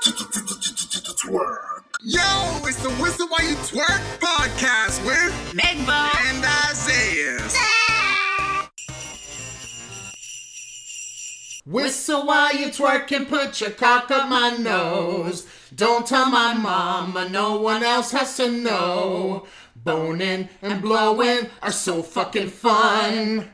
Twerk. Yo, it's the Whistle While You Twerk podcast with Megbo. and Isaiah. Whistle while you twerk and put your cock up my nose. Don't tell my mama, no one else has to know. Boning and blowing are so fucking fun.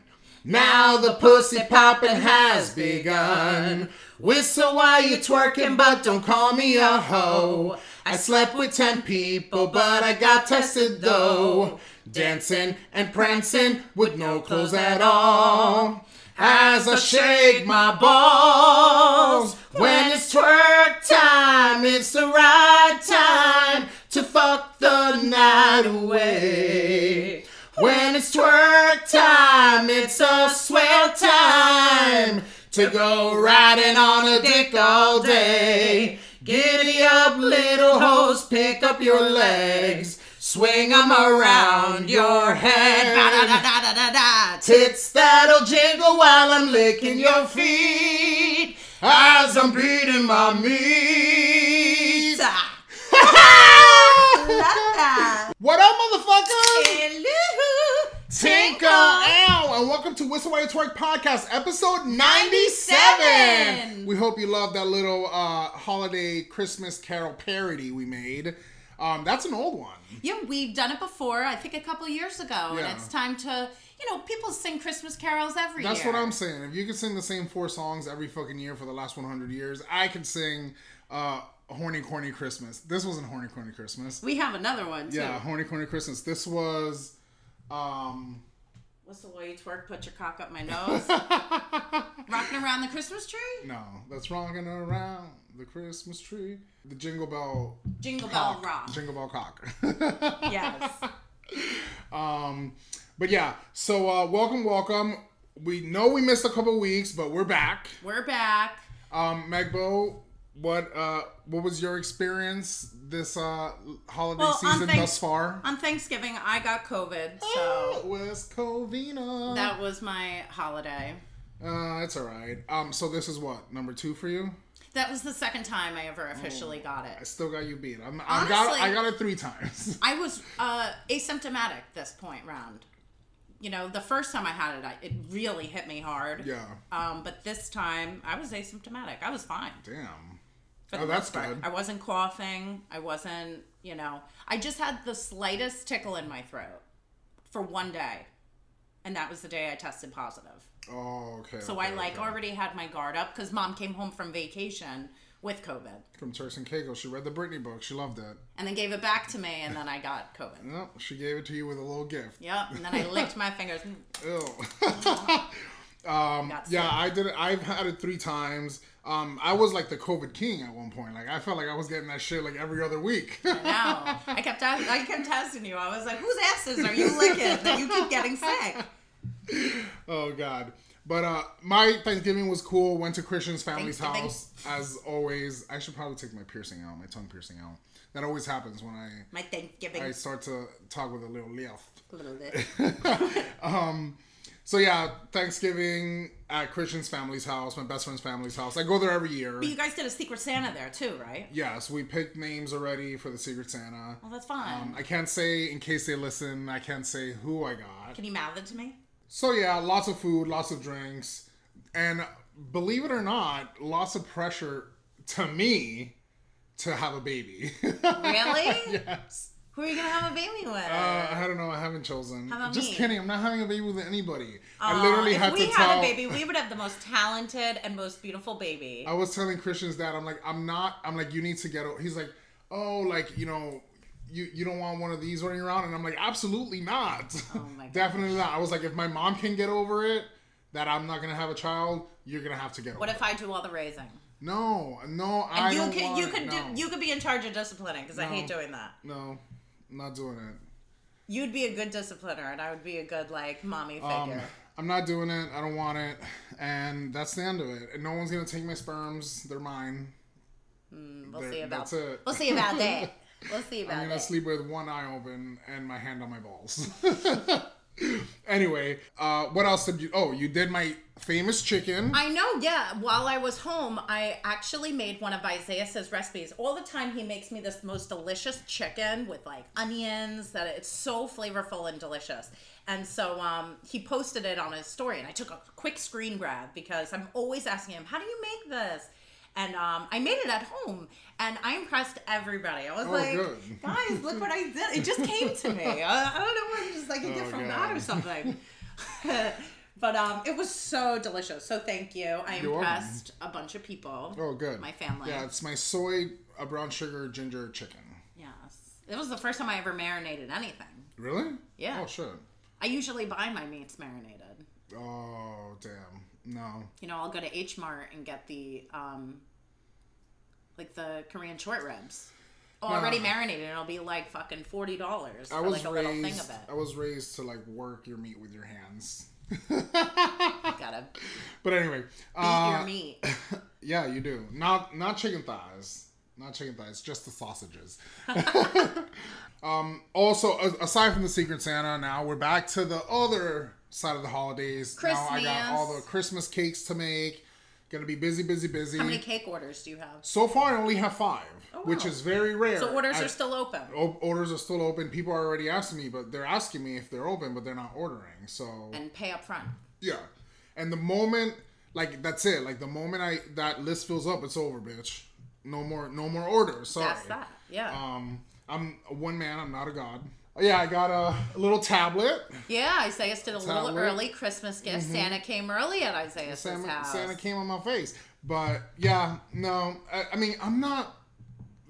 Now the pussy popping has begun. Whistle while you twerking, but don't call me a hoe. I slept with ten people, but I got tested though. Dancing and prancing with no clothes at all. As I shake my balls, when it's twerk time, it's the right time to fuck the night away. When it's twerk time, it's a swell time to go riding on a dick all day. Giddy up, little hoes, pick up your legs, swing 'em around your head. Tits that'll jingle while I'm licking your feet as I'm beating my meat. what up, motherfuckers? Tinkle Ow, and welcome to Whistle While You Twerk podcast, episode 97. 97. We hope you love that little uh, holiday Christmas carol parody we made. Um, that's an old one. Yeah, we've done it before. I think a couple years ago, Yeah. and it's time to, you know, people sing Christmas carols every year. That's year. what I'm saying. If you could sing the same four songs every fucking year for the last 100 years, I could sing uh, Horny Corny Christmas. This wasn't Horny Corny Christmas. We have another one too. Yeah, Horny Corny Christmas. This was. Um, What's the way you twerk? Put your cock up my nose. Rocking around the Christmas tree. no, that's rocking around the Christmas tree. The Jingle Bell Jingle bell rock. Jingle Bell cock. Yes. Um, but yeah, so uh, welcome, welcome. We know we missed a couple weeks, but we're back. We're back. Um, Megbo, what uh, what was your experience this uh, holiday Well, season thanks- thus far? On Thanksgiving, I got COVID, Oh, so West Covina. that was my holiday. uh, it's all right. Um, so this is what number two for you. That was the second time I ever officially got it. I it. still got you beat. I'm, I got Honestly- I got it three times. I was uh, asymptomatic this point round. You know, the first time I had it, I, it really hit me hard. yeah. Um, but this time, I was asymptomatic. I was fine. Damn. For Oh, that's part. good. I wasn't coughing. I wasn't, you know, I just had the slightest tickle in my throat for one day. And that was the day I tested positive. Oh, okay. So okay, I like okay. already had my guard up because mom came home from vacation with COVID from Turks and Caicos. She read the Britney book. She loved it. and then gave it back to me and then I got COVID. Yep. She gave it to you with a little gift. Yep. And then I licked my fingers. Ew. um, yeah. I did it. I've had it three times. Um, I was like the COVID king at one point. Like I felt like I was getting that shit like every other week. Now I kept ask- I kept testing you. I was like, whose asses are you licking that you keep getting sick? oh god. But uh, my Thanksgiving was cool. Went to Christian's family's house as always. I should probably take my piercing out, my tongue piercing out. That always happens when I My Thanksgiving. I start to talk with a little lift. a little bit. So yeah, Thanksgiving at Christian's family's house, my best friend's family's house. I go there every year. But you guys did a Secret Santa there too, right? Yes, we picked names already for the Secret Santa. Well, that's fine. Um, I can't say in case they listen. I can't say who I got. Can you mouth it to me? So yeah, lots of food, lots of drinks, and believe it or not, lots of pressure to me to have a baby. Really? yes. Who are you gonna have a baby with? Uh, I don't know. I haven't chosen. Just me? kidding. I'm not having a baby with anybody. I Aw, literally if had we had a baby, we would have the most talented and most beautiful baby. I was telling Christian's dad, I'm like, I'm not. I'm like, you need to get. o-" He's like, oh, like you know, you you don't want one of these running around, and I'm like, absolutely not. Oh. Definitely not. I was like, if my mom can get over it, that I'm not gonna have a child, you're gonna have to get over. What it. if I do all the raising? No, no, I And you don't could you could no. do you could be in charge of disciplining because I hate doing that. No, I'm not doing it. You'd be a good discipliner, and I would be a good like mommy Um, figure. I'm not doing it. I don't want it, and that's the end of it. And no one's gonna take my sperms. They're mine. we'll there- see about that's it. we'll see about that. We'll see about. I'm gonna that. sleep with one eye open and my hand on my balls. anyway, uh, what else did you? Oh, you did my famous chicken. I know, yeah. While I was home, I actually made one of Isaiah's recipes. All the time, he makes me this most delicious chicken with like onions. That it's so flavorful and delicious. And so um, he posted it on his story, and I took a quick screen grab because I'm always asking him, "How do you make this?" And um, I made it at home, and I impressed everybody. I was Oh, like, good. "Guys, look what I did!" It just came to me. I, I don't know, what just like a Oh, gift from God. God or something. but um, it was so delicious. So thank you. I You're welcome. impressed a bunch of people. oh, good. My family. Yeah, it's my soy, uh, brown sugar, ginger chicken. Yes. It was the first time I ever marinated anything. Really? Yeah. Oh shit. I usually buy my meats marinated. Oh damn. No. You know, I'll go to H Mart and get the um, like the Korean short ribs. Already Nah. marinated, and it'll be like fucking forty dollars I for was like a little thing raised. of it. I was raised to like work your meat with your hands. Gotta But anyway, uh, your meat. yeah, you do. Not not chicken thighs. Not chicken thighs. Just the sausages. um. Also, aside from the Secret Santa, now we're back to the other side of the holidays. Now I got all the Christmas. Christmas cakes to make. Gonna be busy, busy, busy. How many cake orders do you have? So far, I only have five, which is very rare. So orders I- are still open. o- orders are still open. People are already asking me, but they're asking me if they're open, but they're not ordering. So And pay up front. yeah, and the moment like that's it. Like the moment I that list fills up, it's over, bitch. No more, no more orders. Sorry. That's that. Yeah. Um, I'm one man. I'm not a god. Yeah, I got a, a little tablet. yeah, Isaiah did a little early Christmas gift. Santa came early at Isaiah's Santa, house. Santa came on my face, but yeah, no. I, I mean, I'm not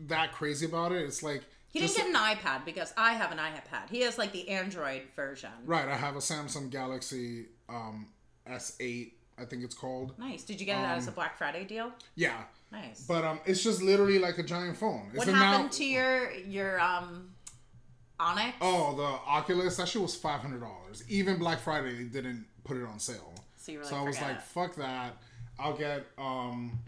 that crazy about it. It's like He didn't get an iPad because I have an iPad. He has like the Android version. right. I have a Samsung Galaxy um, S8. I think it's called. Nice. Did you get it Um, as a Black Friday deal? Yeah, Nice. but um, it's just literally like a giant phone. It's what happened now- to your your um Onyx? Oh, the Oculus. That shit was five hundred dollars. Even Black Friday, they didn't put it on sale. So you were so I was like, it." fuck that. I'll get um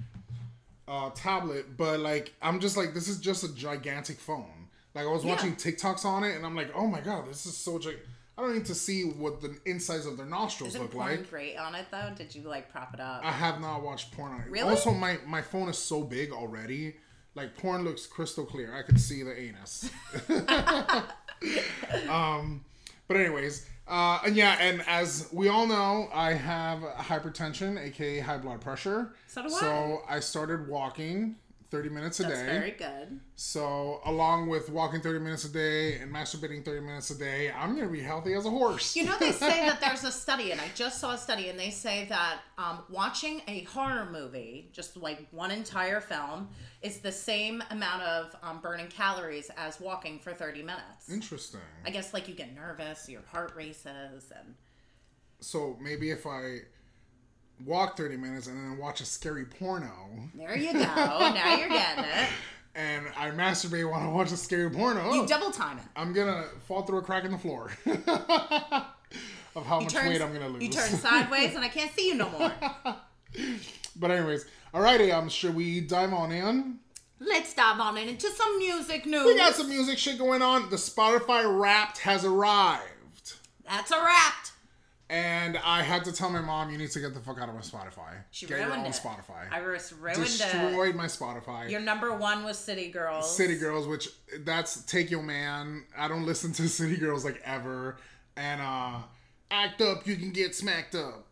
a tablet, but like I'm just like this is just a gigantic phone. Like I was Yeah. watching TikToks on it, and I'm like, oh my god, this is so gig. I don't need to see what the insides of their nostrils Isn't look porn like. great on it though? Did you like prop it up? I have not watched porn on it. Really? Also, my my phone is so big already. Like porn looks crystal clear. I could see the anus. um, but anyways, uh, and yeah, and as we all know, I have hypertension, aka high blood pressure. So do I. So I started walking 30 minutes a That's day. very good. So along with walking 30 minutes a day and masturbating 30 minutes a day, I'm gonna be healthy as a horse. You know, they say that there's a study, and I just saw a study, and they say that um, watching a horror movie, just like one entire film, is the same amount of um, burning calories as walking for 30 minutes. Interesting. I guess like you get nervous, your heart races, and So maybe if I walk 30 minutes and then watch a scary porno there you go. now you're getting it. and I masturbate while I watch a scary porno, You double time it. I'm gonna fall through a crack in the floor of how much Turn- weight I'm gonna lose. You turn sideways, and I can't see you no more. but anyways, alrighty, um, should we dive on in? Let's dive on in into some music news. We got some music shit going on. The Spotify Wrapped has arrived. That's a wrap. And I had to tell my mom, you need to get the fuck out of my Spotify. She get your ruined own it. Spotify. I ru- ruined it. Destroyed my Spotify. Your number one was City Girls. City Girls, which that's Take Your Man. I don't listen to City Girls like ever. And uh Act Up, You Can Get Smacked Up.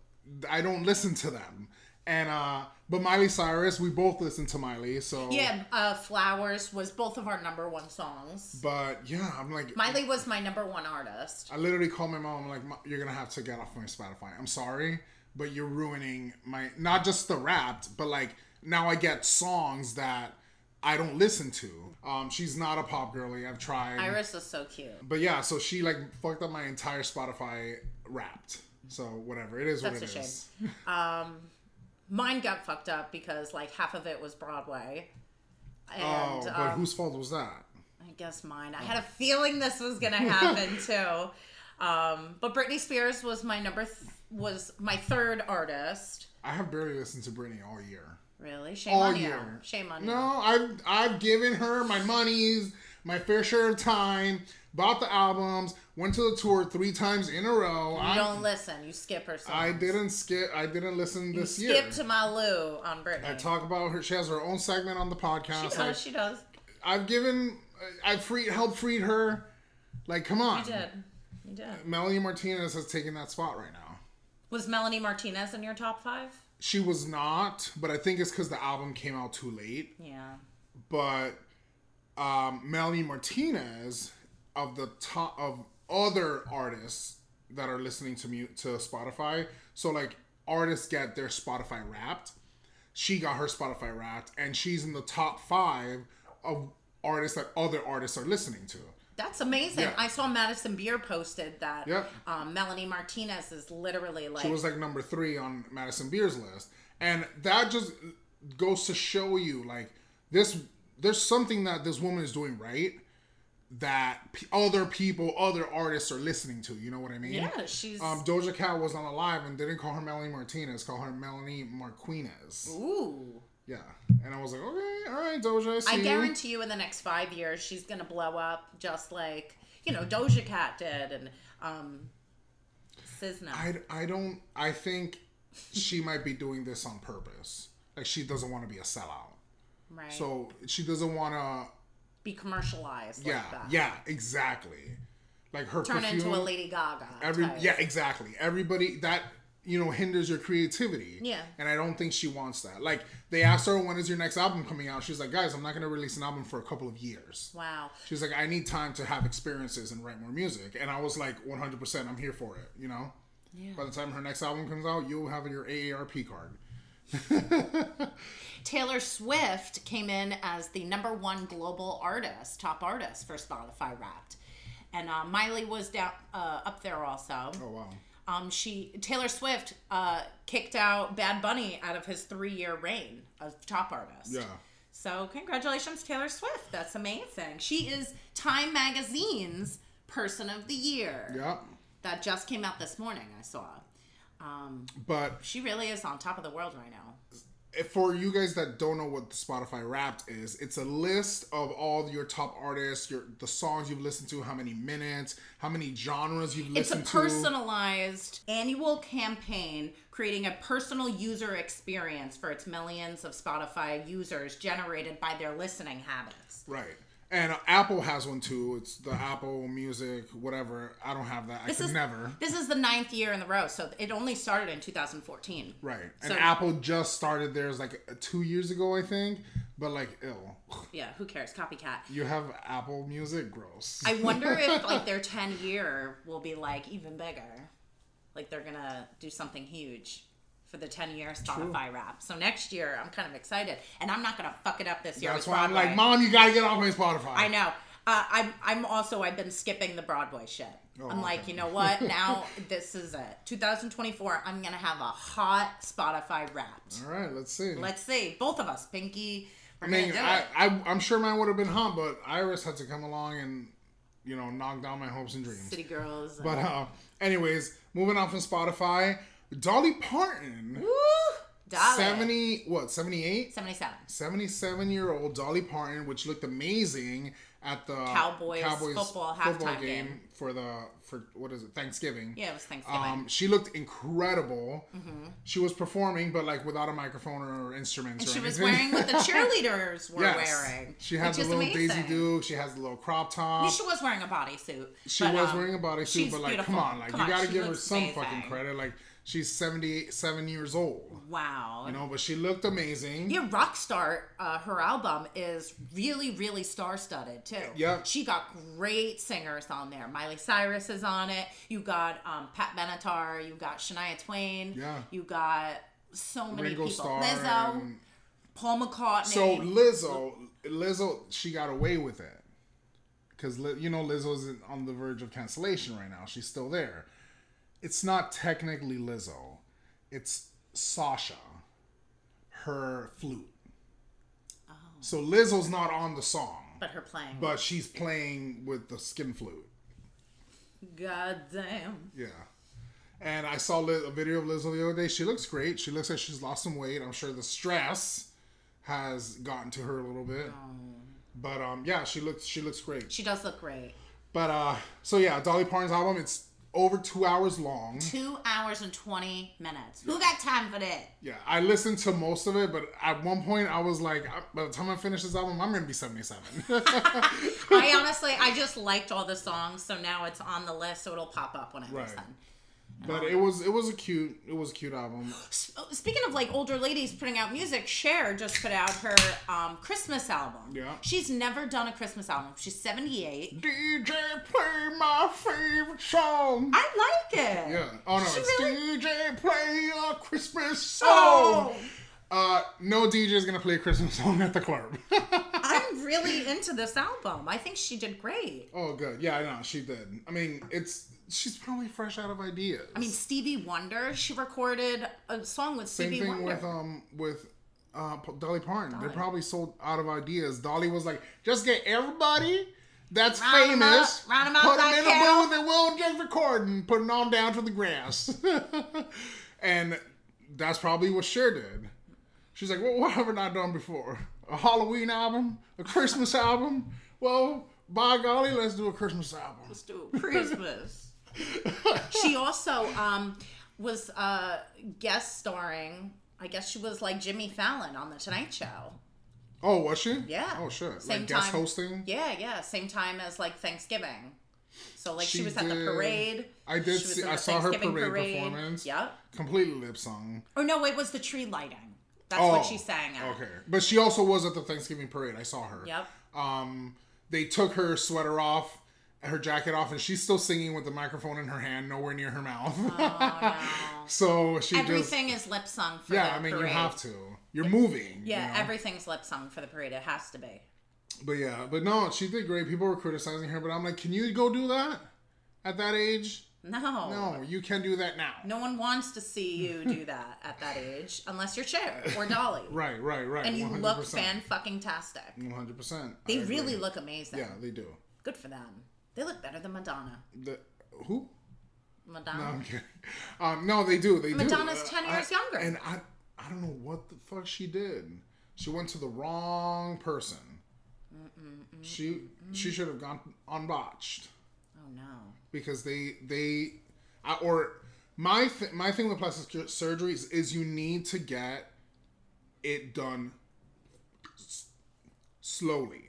I don't listen to them. And uh but Miley Cyrus, we both listen to Miley, so Yeah, uh, Flowers was both of our number one songs. But yeah, I'm like Miley was my number one artist. I literally called my mom. I'm like, you're gonna have to get off my Spotify. I'm sorry, but you're ruining my not just the Wrapped, but like now I get songs that I don't listen to. Um, she's not a pop girly. I've tried. Iris is so cute. But yeah, so she like fucked up my entire Spotify Wrapped. So whatever, it is what That's it a is. Mine got fucked up because like half of it was Broadway. And Oh, but um, whose fault was that? I guess mine. I had a feeling this was gonna happen too. Um, but Britney Spears was my number th- was my third artist. I have barely listened to Britney all year. Really? Shame All on you. Shame on No, you. No, I've I've given her my monies, my fair share of time, bought the albums, went to the tour three times in a row. You I, don't listen. You skip her songs. I didn't skip. I didn't listen You this skip year. Skip to my Lou on Britney. I talk about her. She has her own segment on the podcast. She does. She does. I've given, I've freed, helped freed her. Like, come on. You did. You did. Melanie Martinez has taken that spot right now. Was Melanie Martinez in your top five? She was not, but I think it's because the album came out too late. Yeah. But um, Melanie Martinez of the top of other artists that are listening to mu- to Spotify. So like artists get their Spotify Wrapped. She got her Spotify Wrapped, and she's in the top five of artists that other artists are listening to. That's amazing. Yeah. I saw Madison Beer posted that Yep. um, Melanie Martinez is literally like She was like number three on Madison Beer's list, and that just goes to show you like this. There's something that this woman is doing right that p- other people, other artists are listening to. You know what I mean? yeah, she's Um, Doja Cat was on a live and didn't call her Melanie Martinez, call her Melanie Marquinez. ooh. Yeah, and I was like, okay, all right, Doja, I see I guarantee you, in the next five years, she's gonna blow up just like you know Doja Cat did and um, SZA. I, I don't. I think she might be doing this on purpose. Like she doesn't want to be a sellout, right? so she doesn't want to. Be commercialized Yeah, like that. yeah, exactly. Like her Turn perfume. into a Lady Gaga. every type. yeah, exactly. Everybody that you know hinders your creativity. Yeah. And I don't think she wants that. Like they asked her when is your next album coming out. She's like, guys, I'm not gonna release an album for a couple of years. Wow. She's like, I need time to have experiences and write more music. And I was like, 100%, I'm here for it. You know. Yeah. By the time her next album comes out, you'll have your AARP card. Taylor Swift came in as the number one global artist, top artist for Spotify Wrapped, and uh, Miley was down uh, up there also. Oh wow. Um, she Taylor Swift uh, kicked out Bad Bunny out of his three-year reign of top artist. Yeah. So congratulations, Taylor Swift. That's amazing. She is Time Magazine's Person of the Year. Yeah. That just came out this morning. I saw. Um, But she really is on top of the world right now. for you guys that don't know what the Spotify Wrapped is, it's a list of all your top artists, your the songs you've listened to, how many minutes, how many genres you've listened to. It's a listened to. personalized annual campaign creating a personal user experience for its millions of Spotify users generated by their listening habits. Right. And Apple has one too. It's the Apple Music, whatever. I don't have that. I This could is never. This is the ninth year in the row, so it only started in 2014. Right. And So- Apple just started theirs like two years ago, I think. But like, ill. Yeah, who cares? Copycat. You have Apple Music, gross. I wonder if like their 10 year will be like even bigger. Like they're gonna do something huge for the 10 year Spotify wrap. So next year, I'm kind of excited, and I'm not gonna fuck it up this year. That's why I'm like, Mom, you gotta get off my Spotify. I know. Uh, I'm I'm also I've been skipping the Broadway shit. Oh, I'm like, okay. you know what? Now this is it. 2024. I'm gonna have a hot Spotify wrapped. All right, let's see. Let's see, both of us, Pinky. I mean, I, I, I'm sure mine would have been hot, but Iris had to come along and, you know, knock down my hopes and dreams. City girls. But, uh, anyways, moving on from Spotify, Dolly Parton, Woo! Dolly. 70, what, 78? 77. 77 year old Dolly Parton, which looked amazing at the Cowboys football halftime game. for the, for, what is it, Thanksgiving. Yeah, it was Thanksgiving. Um, she looked incredible. Mm-hmm. She was performing, but like without a microphone or instruments. and or she was anything. wearing what the cheerleaders were Yes. wearing. She had the little amazing. Daisy Duke. She has the little crop top. She was wearing a bodysuit. She but, was um, wearing a bodysuit, but like, beautiful. come on, like Come you gotta give her some amazing. fucking credit. Like she's seventy seven years old, Wow. you know, but she looked amazing. Yeah, Rockstar, uh, her album is really, really star studded too. Yeah. She got great singers on there. Miley Cyrus is on it. You got um, Pat Benatar. You got Shania Twain. Yeah. You got so many Ringo people. Starr. Lizzo, and- Paul McCartney. So Lizzo, Lizzo, she got away with it because you know Lizzo's on the verge of cancellation right now. She's still there. It's not technically Lizzo. It's Sasha, her flute. Oh. So Lizzo's not on the song, but her playing. but she's playing with the skin flute. God damn. Yeah. And I saw a video of Lizzo the other day. She looks great. She looks like she's lost some weight. I'm sure the stress has gotten to her a little bit. Oh. But um, yeah, she looks she looks great. She does look great. But uh, so yeah, Dolly Parton's album. It's over two hours long. Two hours and 20 minutes. Who got time for that? Yeah, I listened to most of it, but at one point I was like, by the time I finish this album, I'm gonna be 77. I honestly, I just liked all the songs, so now it's on the list, so it'll pop up when I Right. listen. But it was it was a cute it was a cute album. Speaking of like older ladies putting out music, Cher just put out her um, Christmas album. Yeah. She's never done a Christmas album. She's 78. DJ, play my favorite song. I like it. Yeah. Oh no, She it's really- DJ play a Christmas song. Oh, Uh, no DJ is gonna play a Christmas song at the club. I'm really into this album. I think she did great. oh, good. Yeah, I know she did. I mean, it's she's probably fresh out of ideas. I mean, Stevie Wonder, she recorded a song with same Stevie thing Wonder. with um with uh Dolly Parton. They Dolly. probably sold out of ideas. Dolly was like, just get everybody. That's Round famous. up, round 'em up put them in a hell." booth and we'll just record and put it on down to the grass. and that's probably what Cher did. She's like, well, what have I not done before? A Halloween album? A Christmas album? Well, by golly, let's do a Christmas album. Let's do it. Christmas. she also um, was uh, guest starring. I guess she was like Jimmy Fallon on the Tonight Show. Oh, was she? Yeah. Oh, sure. Same like guest time- hosting? Yeah, yeah. Same time as like Thanksgiving. So like she, She was at the parade. I did see- I saw her Thanksgiving parade performance. Yep. Completely lip sung. Or no, it was the tree lighting. That's Oh, what she sang at. Okay, but she also was at the Thanksgiving parade. I saw her. Yep. Um, they took her sweater off, her jacket off, and she's still singing with the microphone in her hand, nowhere near her mouth. Oh no. so she Everything is lip sung for yeah. I mean, parade. you have to. You're moving. Yeah, you know? everything's lip sung for the parade. It has to be. But yeah, but no, she did great. People were criticizing her, but I'm like, can you go do that at that age? No. No, you can do that now. No one wants to see you do that at that age, unless you're Cher or Dolly. Right, right, right. And you 100%. look fan fucking tastic. One hundred percent. They really look amazing. Yeah, they do. Good for them. They look better than Madonna. The who? Madonna. No, I'm kidding. Um, no, they do. They Madonna's do. 10 I- years younger. And I, I don't know what the fuck she did. She went to the wrong person. She she should have gone unbotched Oh no. Because they they, I, or my th- my thing with plastic sur- surgery is, is you need to get it done s- slowly.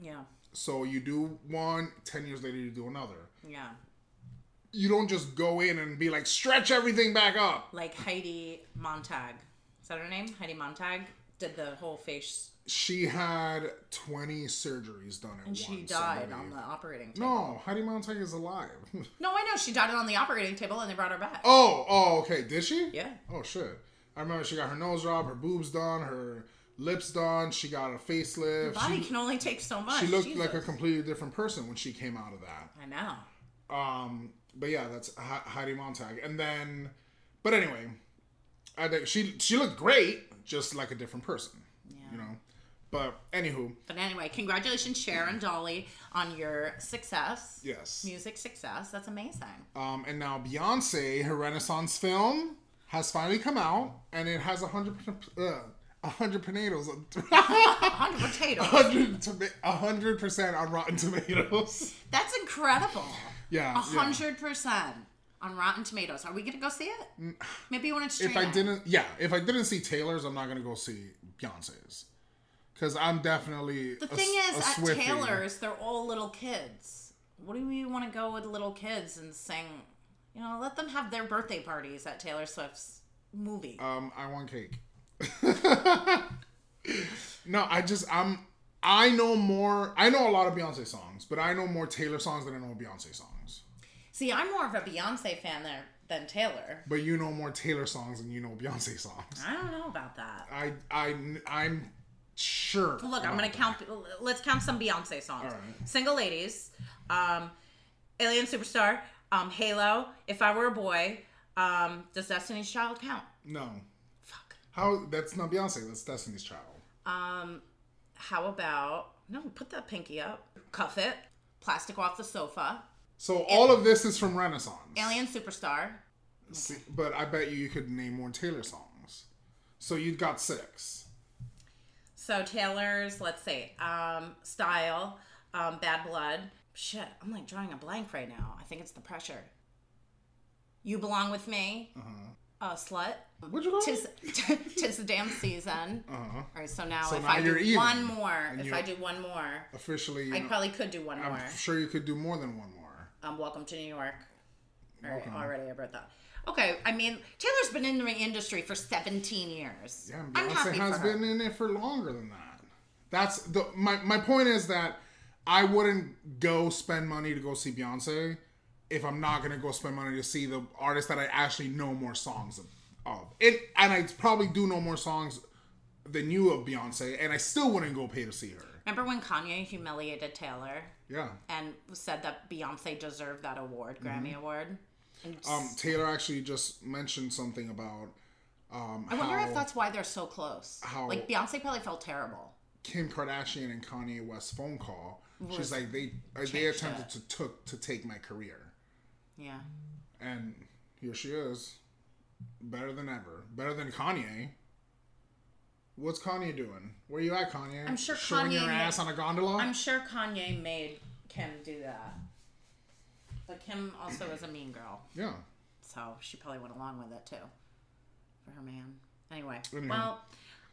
Yeah. So you do one, 10 years later you do another. Yeah. You don't just go in and be like stretch everything back up. Like Heidi Montag. Is that her name? Heidi Montag did the whole face She had 20 surgeries done at and once. she died on the operating table. No, Heidi Montag is alive. No, I know. She died on the operating table and they brought her back. oh, oh, okay. Did she? Yeah. Oh shit. I remember she got her nose job, her boobs done, her lips done. She got a facelift. Body She, can only take so much. she looked Jesus. like a completely different person when she came out of that. I know. Um, but yeah, that's He- Heidi Montag. And then, but anyway, I think she she looked great, just like a different person. Yeah. You know. But anywho, But anyway, congratulations, Cher and Dolly, on your success. yes. Music success. That's amazing. Um, and now Beyonce, her Renaissance film, has finally come out, and it has a hundred uh, a hundred potatoes, 100 potatoes. hundred toma- a hundred percent on Rotten Tomatoes. That's incredible. Yeah, hundred percent on Rotten Tomatoes. Are we gonna go see it? Maybe you when it's If streaming. I didn't, yeah, if I didn't see Taylor's, I'm not gonna go see Beyonce's, because I'm definitely The a thing is, at Swiftie. Taylor's, they're all little kids. What do we want to go with little kids and sing? You know, let them have their birthday parties at Taylor Swift's movie. Um, I want cake. no, I just I'm I know more. I know a lot of Beyonce songs, but I know more Taylor songs than I know Beyonce songs. See, I'm more of a Beyonce fan there than Taylor. But you know more Taylor songs than you know Beyonce songs. I don't know about that. I I I'm sure. Look, I'm gonna count. Let's count some Beyonce songs. Right. Single ladies, um, Alien Superstar, um, Halo, If I Were a Boy. Um, does Destiny's Child count? No, Fuck. how that's not Beyonce. That's Destiny's Child. Um, how about no? Put that pinky up. Cuff it. Plastic off the sofa. So all of this is from Renaissance. Alien Superstar. See, but I bet you you could name more Taylor songs. So you've got six. So Taylor's, let's see, um, style, um, bad blood. Shit, I'm like drawing a blank right now. I think it's the pressure. You belong with me. Uh-huh. Uh, slut. What'd you call Tis, it? tis the damn season. Uh-huh. All right, so now So if now I do even. one more, if I do one more, Officially, I know, probably could do one more. I'm sure you could do more than one more. Um, welcome to New York. All right, Welcome. already I wrote that. Okay, I mean Taylor's been in the industry for 17 years. Yeah, and Beyonce has been in it for longer than that. That's the my my point is that I wouldn't go spend money to go see Beyonce if I'm not gonna go spend money to see the artist that I actually know more songs of. of. It and I probably do know more songs than you of Beyonce, and I still wouldn't go pay to see her. Remember when Kanye humiliated Taylor Yeah. and said that Beyonce deserved that award, Grammy mm-hmm. award? Um, Taylor actually just mentioned something about um, I wonder how if that's why they're so close. how- like Beyonce probably felt terrible. Kim Kardashian and Kanye West phone call. She's like they uh, they attempted it. to took to take my career. Yeah. And here she is. Better than ever. Better than Kanye. What's Kanye doing? Where are you at, Kanye? I'm sure Showing Kanye your ass on a gondola? I'm sure Kanye made Kim do that. But Kim also is a mean girl. yeah. So she probably went along with it too. For her man. Anyway. Anyhow. Well,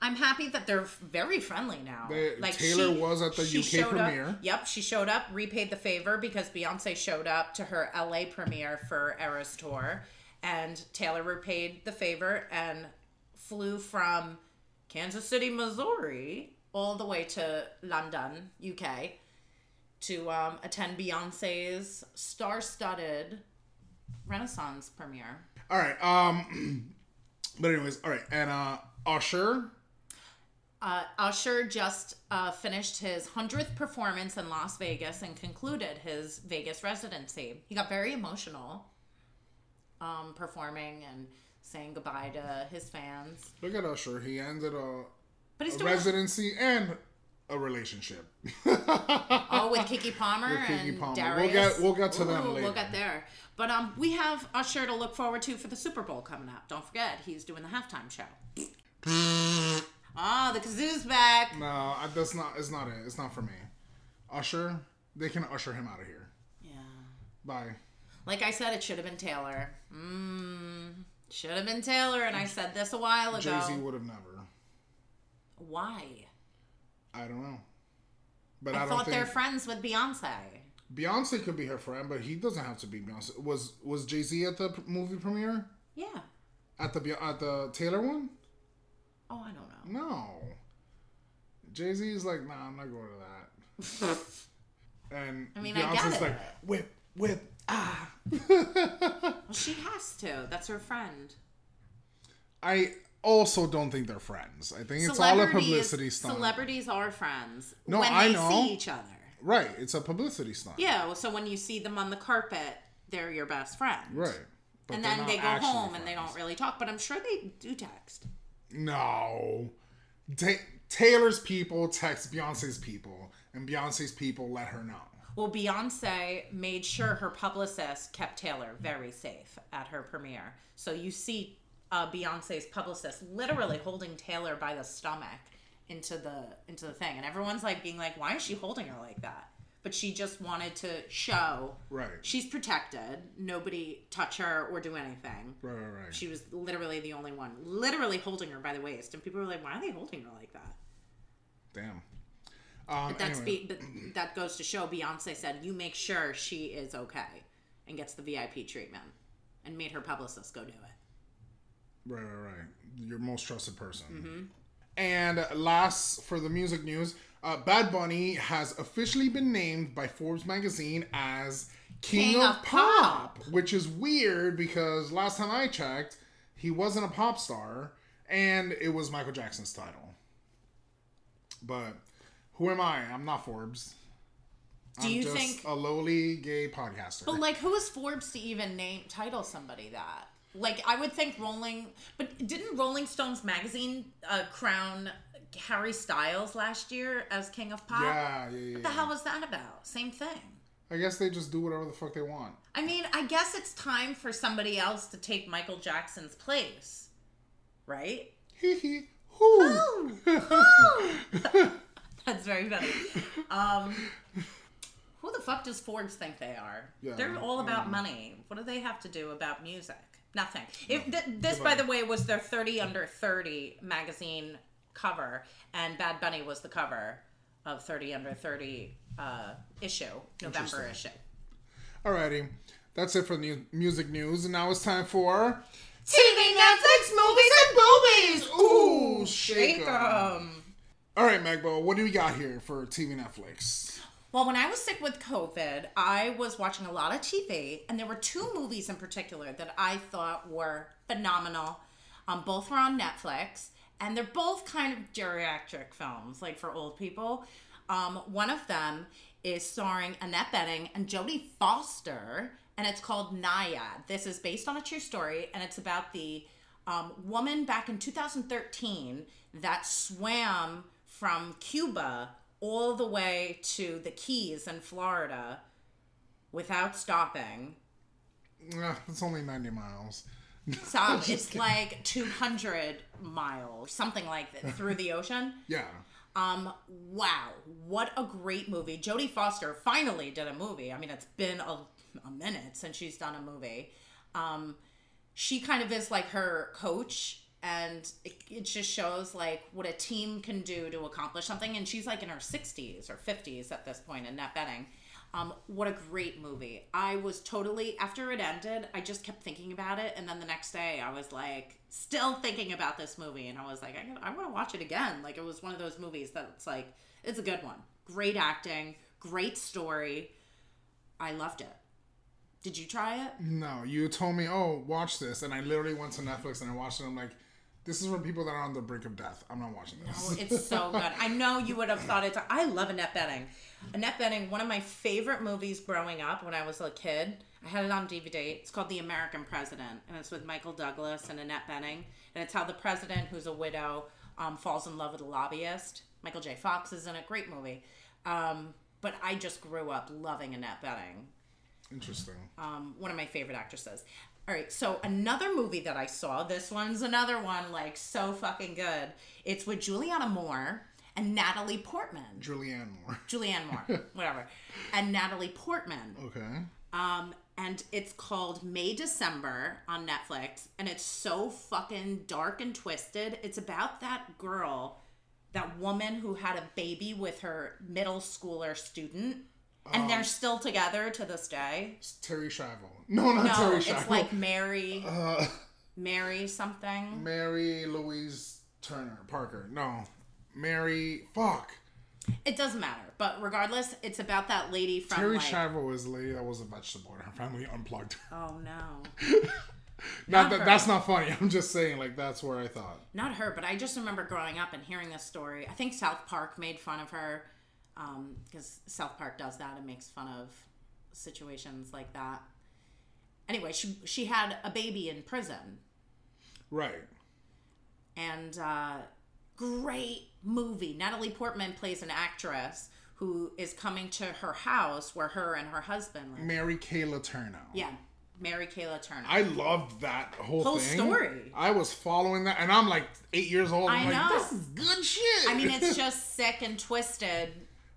I'm happy that they're very friendly now. They- Taylor was at the she UK showed up- premiere. yep, she showed up, repaid the favor because Beyonce showed up to her LA premiere for Eras Tour. And Taylor repaid the favor and flew from Kansas City, Missouri, all the way to London, UK, to um, attend Beyonce's star-studded Renaissance premiere. All right. Um but anyways, all right. And uh Usher Uh, Usher just uh, finished his 100th performance in Las Vegas and concluded his Vegas residency. He got very emotional um, performing and saying goodbye to his fans. Look at Usher. He ended a, But he's a doing residency and a relationship. oh with Keke Palmer With Keke and Palmer. Darius. We'll get- we'll get to them later. We'll get there. But um, we have Usher to look forward to for the Super Bowl coming up. Don't forget, he's doing the halftime show. Ah, the kazoo's back. No, I- that's not. It's not it. It's not for me. Usher, they can usher him out of here. Yeah. Bye. Like I said, it should have been Taylor. Mmm. Should have been Taylor, and I said this a while ago. Jay Z would have never. Why? I don't know. But I, I, thought they're friends with Beyonce. Beyonce could be her friend, but he doesn't have to be Beyonce. Was was Jay Z at the movie premiere? Yeah. At the at the Taylor one? Oh, I don't know. No. Jay Z is like, nah, I'm not going to that. and I mean, I Beyonce's get like, whip, whip, ah. Well, she has to. That's her friend. I also don't think they're friends. I think it's all a publicity stunt. Celebrities are friends No, when I they know. see each other. right, it's a publicity stunt. Yeah. Well, so when you see them on the carpet, they're your best friend. Right. But and then they go home and they don't really talk. But I'm sure they do text. No. Ta- Taylor's people text Beyonce's people, and Beyonce's people let her know. Well, Beyonce made sure her publicist kept Taylor very safe at her premiere. So you see uh, Beyonce's publicist literally holding Taylor by the stomach into the into the thing, and everyone's like being like, "Why is she holding her like that?" But she just wanted to show Right. she's protected. Nobody touch her or do anything. Right, right, right. She was literally the only one, literally holding her by the waist, and people were like, "Why are they holding her like that?" Damn. Um, That's anyway. be, but that goes to show Beyonce said you make sure she is okay and gets the VIP treatment, and made her publicist go do it. Right, right, right. Your most trusted person. Mm-hmm. And last for the music news, uh, Bad Bunny has officially been named by Forbes magazine as King, King of, of Pop, Pop. which is weird because last time I checked, he wasn't a pop star, and it was Michael Jackson's title. But who am I? I'm not Forbes. Do I'm you just think- a lowly gay podcaster? But like, who is Forbes to even name title somebody that? Like, I would think Rolling, but didn't Rolling Stones magazine uh, crown Harry Styles last year as King of Pop? yeah, yeah, yeah. What the hell was that about? Same thing. I guess they just do whatever the fuck they want. I mean, I guess it's time for somebody else to take Michael Jackson's place, right? Hee hee. Who? That's very funny. Um, who the fuck does Forbes think they are? Yeah, They're all about money. What do they have to do about music? Nothing. If th- this, by the way, was their 30 under 30 magazine cover, and Bad Bunny was the cover of 30 under 30 uh, issue, November issue. Alrighty. That's it for the music news. And now it's time for TV, Netflix, movies, and boobies. Ooh, shake Shake 'em. 'em. All right, Magbo, what do we got here for TV Netflix? Well, when I was sick with COVID, I was watching a lot of TV, and there were two movies in particular that I thought were phenomenal. Um, both were on Netflix, and they're both kind of geriatric films, like for old people. Um, one of them is starring Annette Bening and Jodie Foster, and it's called Nyad. This is based on a true story, and it's about the um, woman back in 2013 that swam from Cuba all the way to the Keys in Florida without stopping. Uh, it's only 90 miles. So it's like 200 miles, something like that, through the ocean. Yeah. Um, wow, what a great movie. Jodie Foster finally did a movie. I mean, it's been a, a minute since she's done a movie. Um, she kind of is like her coach, and it, it just shows like what a team can do to accomplish something. And she's like in her 60s or 50s at this point Annette Bening. Um, what a great movie. I was totally, after it ended, I just kept thinking about it. And then the next day, I was like, still thinking about this movie. And I was like, I, I want to watch it again. Like, it was one of those movies that's like, it's a good one. Great acting, great story. I loved it. Did you try it? No, you told me, oh, watch this. And I literally went to Netflix and I watched it. I'm like, this is for people that are on the brink of death. I'm not watching this. Oh, it's so good. I know you would have thought it's. I love Annette Bening. Annette Bening, one of my favorite movies growing up when I was a kid. I had it on DVD. It's called The American President, and it's with Michael Douglas and Annette Bening. And it's how the president, who's a widow, um, falls in love with a lobbyist. Michael J. Fox is in a great movie. Um, but I just grew up loving Annette Bening Interesting. um, one of my favorite actresses. All right, so another movie that I saw, this one's another one like so fucking good. It's with Juliana Moore and Natalie Portman. Julianne Moore. Julianne Moore, whatever. And Natalie Portman. Okay. Um, and it's called May December on Netflix, and it's so fucking dark and twisted. It's about that girl, that woman who had a baby with her middle schooler student, and they're still together to this day. Terri Schiavo. No, not No, Terri it's like Mary, uh, Mary something. Mary Louise Turner Parker. No. Mary. Fuck. It doesn't matter, but regardless, it's about that lady from Terri like. Schiavo is the lady that was a vegetable and her family unplugged her. Oh no, Not Not that, that's not funny. I'm just saying, like, that's where I thought. not her, but I just remember growing up and hearing this story. I think South Park made fun of her because South Park does that and makes fun of situations like that. Anyway, she she had a baby in prison, Right. and uh, great movie. Natalie Portman plays an actress who is coming to her house where her and her husband live. Mary Kay Letourneau. Yeah, Mary Kay Letourneau. I loved that whole, Whole thing. story. I was following that, and I'm like eight years old. I'm I like, know. this is good shit. I mean, it's just sick and twisted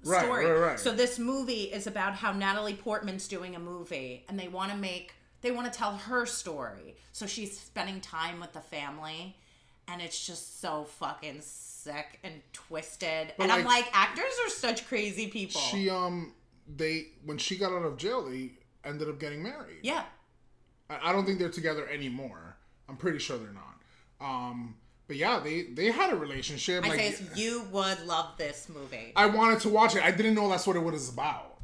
Right, story. right, right. So this movie is about how Natalie Portman's doing a movie, and they want to make they want to tell her story. So she's spending time with the family, and it's just so fucking sick and twisted. But, and I'm like, like, actors are such crazy people. she um they when she got out of jail, they ended up getting married. yeah. I, I don't think they're together anymore. I'm pretty sure they're not. Um, but yeah, they they had a relationship. I like, say you would love this movie. I wanted to watch it. I didn't know that's what it was about.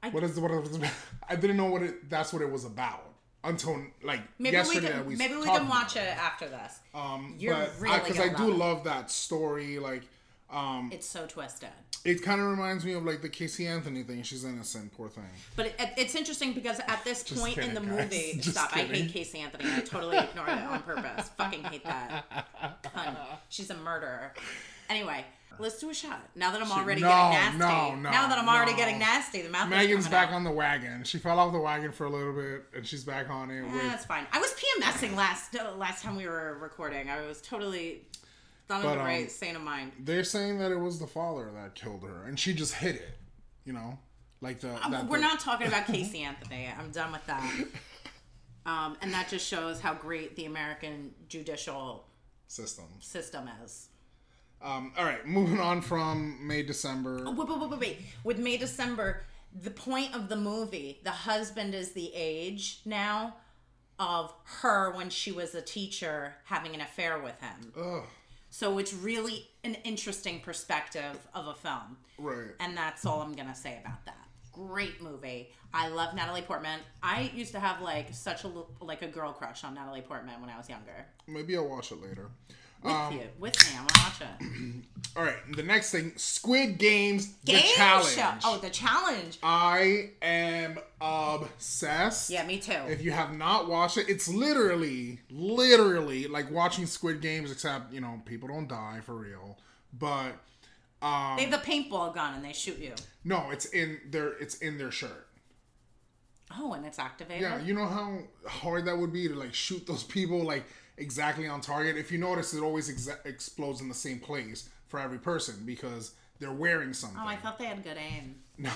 I- what is what it was about? I didn't know what it that's what it was about until like maybe we yesterday. can we maybe we can watch about it after this. Um, You're but really because I, do love it. love that story. Like, um, It's so twisted. it kind of reminds me of like the Casey Anthony thing. She's innocent, poor thing. But it, it's interesting because at this point in the guys. movie, Just stop. I hate Casey Anthony. I totally ignored it on purpose. Fucking hate that. Cunt. She's a murderer. Anyway, let's do a shot. Now that I'm already no, getting nasty. no, no, now that I'm already getting nasty, the mouth. Megan's back out. on the wagon. She fell off the wagon for a little bit, and she's back on it. Eh, With that's fine. I was PMSing last uh, last time we were recording. I was totally. Thought But, a um, sane of mind. They're saying that it was the father that killed her, and she just hid it. You know, like the. that Uh, We're the- not talking about Casey Anthony. I'm done with that. Um, and that just shows how great the American judicial systems. system is. Um, all right, moving on from May December. Wait, wait, wait, wait, wait. With May December, the point of the movie, the husband is the age now of her when she was a teacher having an affair with him. Ugh, So it's really an interesting perspective of a film. right. And that's all I'm gonna say about that. Great movie. I love Natalie Portman. I used to have like such a like a girl crush on Natalie Portman when I was younger. Maybe I'll watch it later. With Um, you, with me, I'm gonna watch it. All right, the next thing, Squid Games, Game the challenge. show. Oh, the challenge. I am obsessed. Yeah, me too. If you have not watched it, it's literally, literally like watching Squid Games, except you know people don't die for real. But um, they have the paintball gun and they shoot you. no, it's in their it's in their shirt. Oh, and it's activated. Yeah, you know how hard that would be to like shoot those people like exactly on target. If you notice, it always exa- explodes in the same place for every person because they're wearing something. Oh, I thought they had good aim.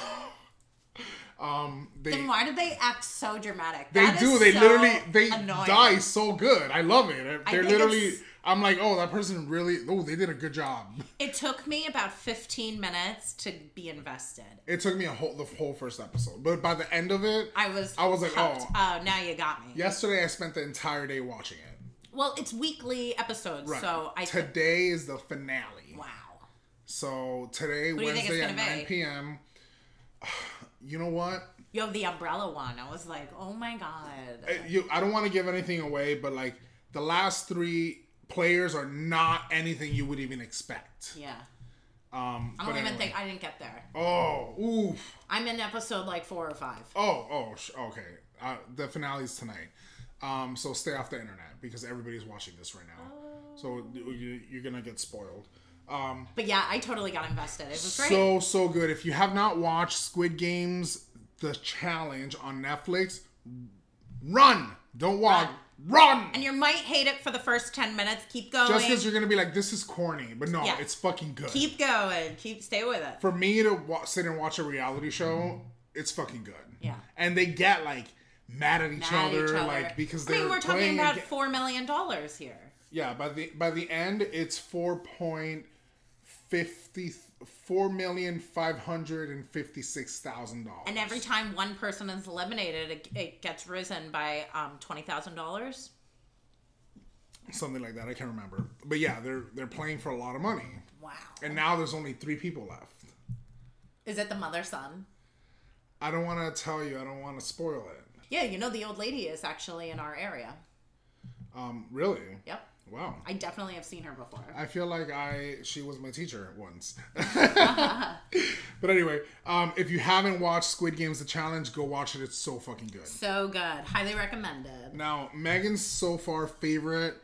um, they Then why do they act so dramatic? they That do. They so literally they annoying. die so good. I love it. They're literally. I'm like, oh, that person really. Oh, they did a good job. It took me about 15 minutes to be invested. It took me a whole the whole first episode, but by the end of it, I was I was like, hooked. oh. oh, now you got me. yesterday I spent the entire day watching it. Well, it's weekly episodes, Right. so I today is the finale. wow. So today, you think Wednesday at 9 be? p.m. You know what? Yo, the umbrella one. I was like, oh my god. Uh, You, I don't want to give anything away, but like the last three players are not anything you would even expect. yeah. Um, I don't even anyway. think I didn't get there. Oh, oof. I'm in episode like four or five. Oh, oh, okay. Uh, the finale's tonight. Um, so stay off the internet because everybody's watching this right now. So you, you're gonna get spoiled. Um, But yeah, I totally got invested. It was great. so so good. If you have not watched Squid Games: The Challenge on Netflix, run! Don't walk. Run! and you might hate it for the first 10 minutes. Keep going. Just because you're gonna be like, this is corny, but no, Yeah. it's fucking good. Keep going. Keep stay with it. For me to wa- sit and watch a reality show, it's fucking good. Yeah. And they get like mad at each, Mad at other, each other. like because they're mean, we're talking about aga- four million dollars here. yeah. By the by the end, it's four point fifty four million five hundred and fifty six thousand dollars. And every time one person is eliminated, it, it gets risen by um, twenty thousand dollars. something like that. I can't remember, but yeah, they're they're playing for a lot of money, Wow. and now there's only three people left. Is it the mother son? I don't want to tell you. I don't want to spoil it. Yeah, you know the old lady is actually in our area. Um, really? Yep. Wow. I definitely have seen her before. I feel like I she was my teacher once. but anyway, um, if you haven't watched Squid Games: The Challenge, go watch it. It's so fucking good. So good. Highly recommended. Now, Megan's so far favorite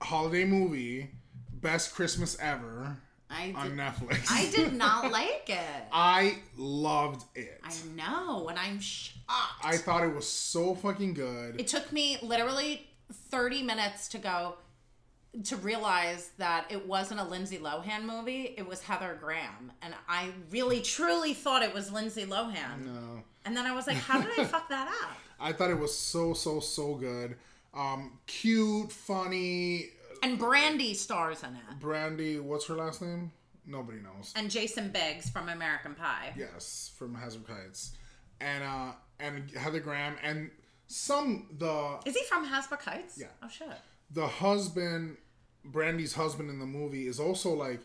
holiday movie, best Christmas ever I on Netflix. I did not like it. I loved it. I know, and I'm shocked. I thought it was so fucking good. it took me literally 30 minutes to go to realize that it wasn't a Lindsay Lohan movie, it was Heather Graham. And I really truly thought it was Lindsay Lohan. No. And then I was like, how did I fuck that up? I thought it was so so so good. Um, cute, funny. And Brandy stars in it. Brandy, what's her last name? Nobody knows. And Jason Biggs from American Pie. Yes, from Hazard Heights, and uh, and Heather Graham, and some the Is he from Hasbrouck Heights? Yeah. Oh shit. the husband, Brandy's husband in the movie is also like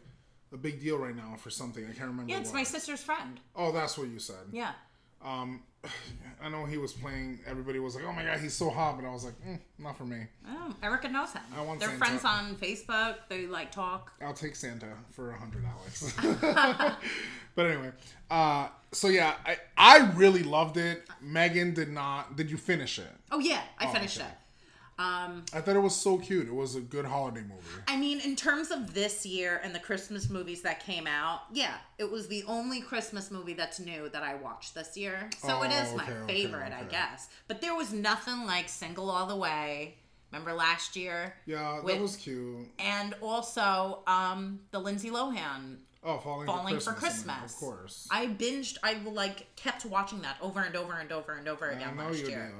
a big deal right now for something. I can't remember. Yeah, it's what. my sister's friend. Oh, that's what you said. Yeah. Um, I know he was playing. Everybody was like, "Oh my god, he's so hot," but I was like, mm, "Not for me." Oh, Erica knows him. I want They're Santa. friends on Facebook. They like talk. I'll take Santa for a hundred dollars. but anyway, uh, so yeah, I I really loved it. Megan did not. Did you finish it? Oh yeah, I finished okay. it. Um, I thought it was so cute. It was a good holiday movie. I mean, in terms of this year and the Christmas movies that came out, yeah, it was the only Christmas movie that's new that I watched this year. So it Oh, is my okay, okay, favorite, I guess. But there was nothing like Single All the Way. Remember last year? Yeah, With- that was cute. And also um, the Lindsay Lohan Oh, falling, Falling for for Christmas. Mean, Christmas. Of course. I binged. I like kept watching that over and over and over and over again last year.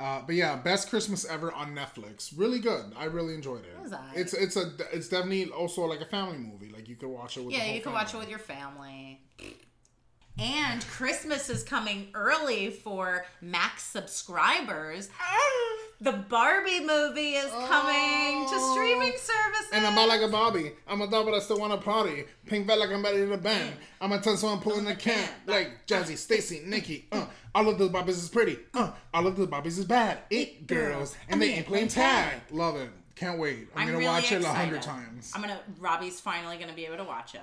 Uh, but yeah, best Christmas ever on Netflix. Really good. I really enjoyed it. was alright. It's it's a it's definitely also like a family movie. Like you could watch it with. Yeah, you can watch it with your family. And Christmas is coming early for Max subscribers. The Barbie movie is coming to streaming services. And I'm about like a Bobby. I'm a dog, but I still want to party. Pink felt like I'm ready to bang. I'm a ten, so I'm pulling the can. Like Jazzy, Stacy, Nikki. Uh, all of those Bobbies is pretty. Uh, all of those Bobbies is bad. It girls, and they ain't playing tag. Love it. Can't wait. I'm, I'm gonna really watch it a hundred times. I'm gonna. Robbie's finally gonna be able to watch it.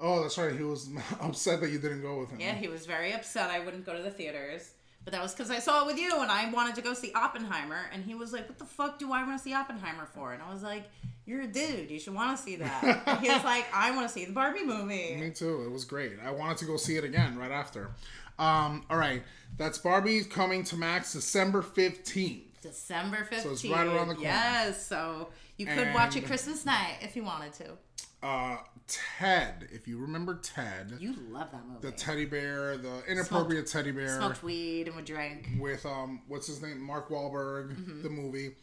Oh, that's right. He was upset that you didn't go with him. Yeah, he was very upset I wouldn't go to the theaters. But that was because I saw it with you and I wanted to go see Oppenheimer. And he was like, What the fuck do I want to see Oppenheimer for? And I was like, You're a dude. You should want to see that. And he was like, I want to see the Barbie movie. Me too. It was great. I wanted to go see it again right after. Um, all right, that's Barbie coming to Max December fifteenth. December 15th. So it's right around the corner. Yes. So you could watch it Christmas night if you wanted to. Uh, Ted, if you remember Ted, You love that movie. the teddy bear, the inappropriate teddy bear Smoked weed and would drink. with um, what's his name, Mark Wahlberg, Mm-hmm. the movie.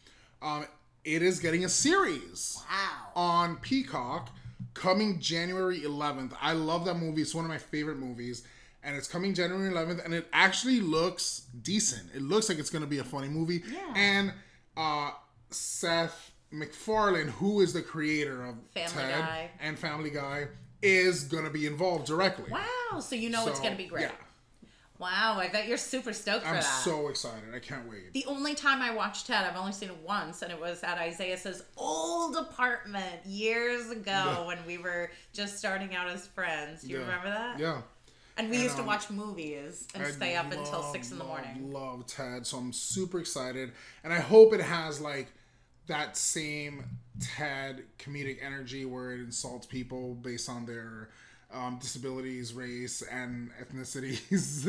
Um, it is getting a series Wow. on Peacock coming January 11th. I love that movie. It's one of my favorite movies. And it's coming January 11th, and it actually looks decent. It looks like it's going to be a funny movie. Yeah. And uh, Seth MacFarlane, who is the creator of Family Ted Guy. and Family Guy, is going to be involved directly. Wow. So you know it's going to be great. Yeah, Wow. I bet you're super stoked for I'm that. so excited. I can't wait. The only time I watched Ted, I've only seen it once, and it was at Isaiah's old apartment years ago Yeah. when we were just starting out as friends. Do you Yeah. remember that? Yeah. And we And, used to um, watch movies and I stay up until love, six in the love, morning. Love Ted, so I'm super excited, and I hope it has like that same Ted comedic energy where it insults people based on their um, disabilities, race, and ethnicities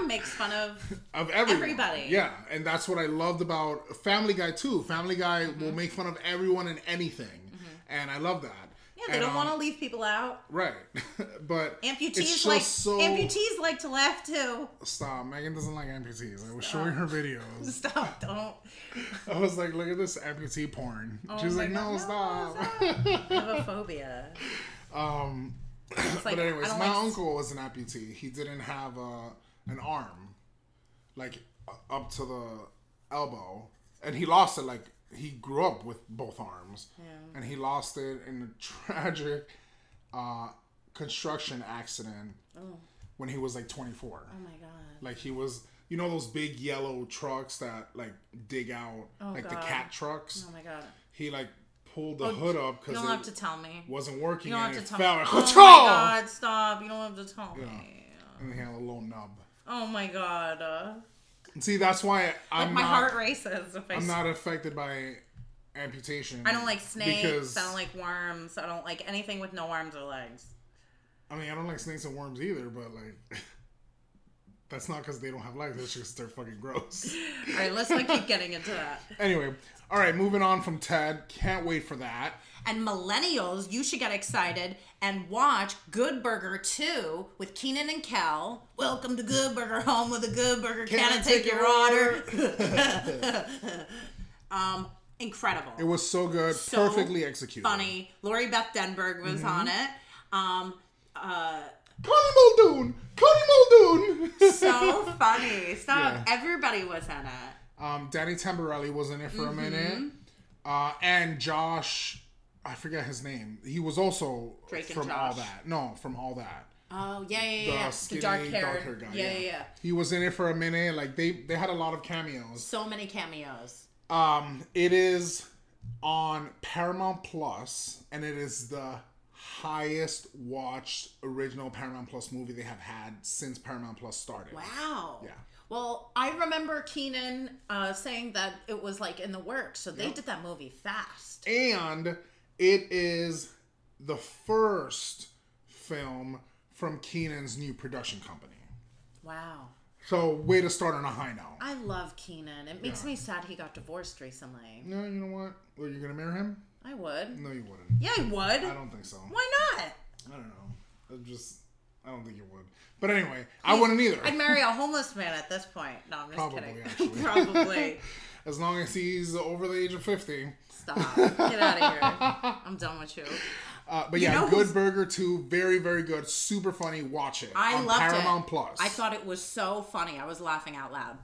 Makes fun of. of everyone. Everybody. Yeah, and that's what I loved about Family Guy too. Family Guy Mm-hmm. will make fun of everyone and anything, and I love that. Yeah, they And, don't um, want to leave people out. Right, but Amputees like so amputees like to laugh too. stop. Megan doesn't like amputees. I was showing her videos. Stop! Don't. I was like, look at this amputee porn. Oh She's like, no, God, stop. I have a phobia. um, like, but anyways, my like- uncle was an amputee. He didn't have uh, an arm, like up to the elbow, and he lost it. Like he grew up with both arms, and he lost it in a tragic uh, construction accident when he was like 24. Oh my god. Like he was, you know, those big yellow trucks that like dig out, like God. the cat trucks. Oh my god. He like pulled the hood up You because don't have it to tell me. wasn't working You don't and have to tell me. Like, Oh my god! Stop! You don't have to tell me. And he had a little nub. Oh my god. Uh, And see, that's why I'm like my not. heart races if I. I'm not affected by amputation. I don't like snakes. because I don't like worms. I don't like anything with no arms or legs. I mean, I don't like snakes and worms either, but like. That's not because they don't have legs. It's just they're fucking gross. All right, let's not keep getting into that. anyway, all right, moving on from Ted. Can't wait for that. And millennials, you should get excited and watch Good Burger 2 with Keenan and Kel. Welcome to Good Burger, home with a Good Burger. Can, I take, your order? um, incredible. It was so good, So perfectly executed. funny. Lori Beth Denberg was on Mm-hmm. it. Um, uh, Connie Muldoon! Connie Muldoon! so funny. Stop. Yeah. Everybody was in it. um, Danny Tamborelli was in it for Mm-hmm. a minute. Uh, and Josh, I forget his name. He was also Drake from All That. No, from All That. Oh yeah, yeah, The yeah. The, skinny, dark haired dark-haired guy. Yeah, yeah, yeah. He was in it for a minute. Like they, they had a lot of cameos. So many cameos. Um, it is on Paramount Plus, and it is the highest watched original Paramount Plus movie they have had since Paramount Plus started. Wow. Yeah. Well, I remember Keenan uh, saying that it was like in the works, so they did that movie fast. And it is the first film from Keenan's new production company. Wow. So way to start on a high note. I love Keenan. It makes Yeah. me sad he got divorced recently. No, you know what? Well, you're gonna marry him? I would. No, you wouldn't. Yeah, I would. I don't think so. Why not? I don't know. I just, I don't think you would. But anyway, I wouldn't either. I'd marry a homeless man at this point. No, I'm just Probably, kidding. actually. Probably. As long as he's over the age of 50. Stop. Get out of here. I'm done with you. Uh, but You yeah, know Good who's- Burger 2, very, very good. Super funny. Watch it. I on loved Paramount it. Plus. I thought it was so funny. I was laughing out loud.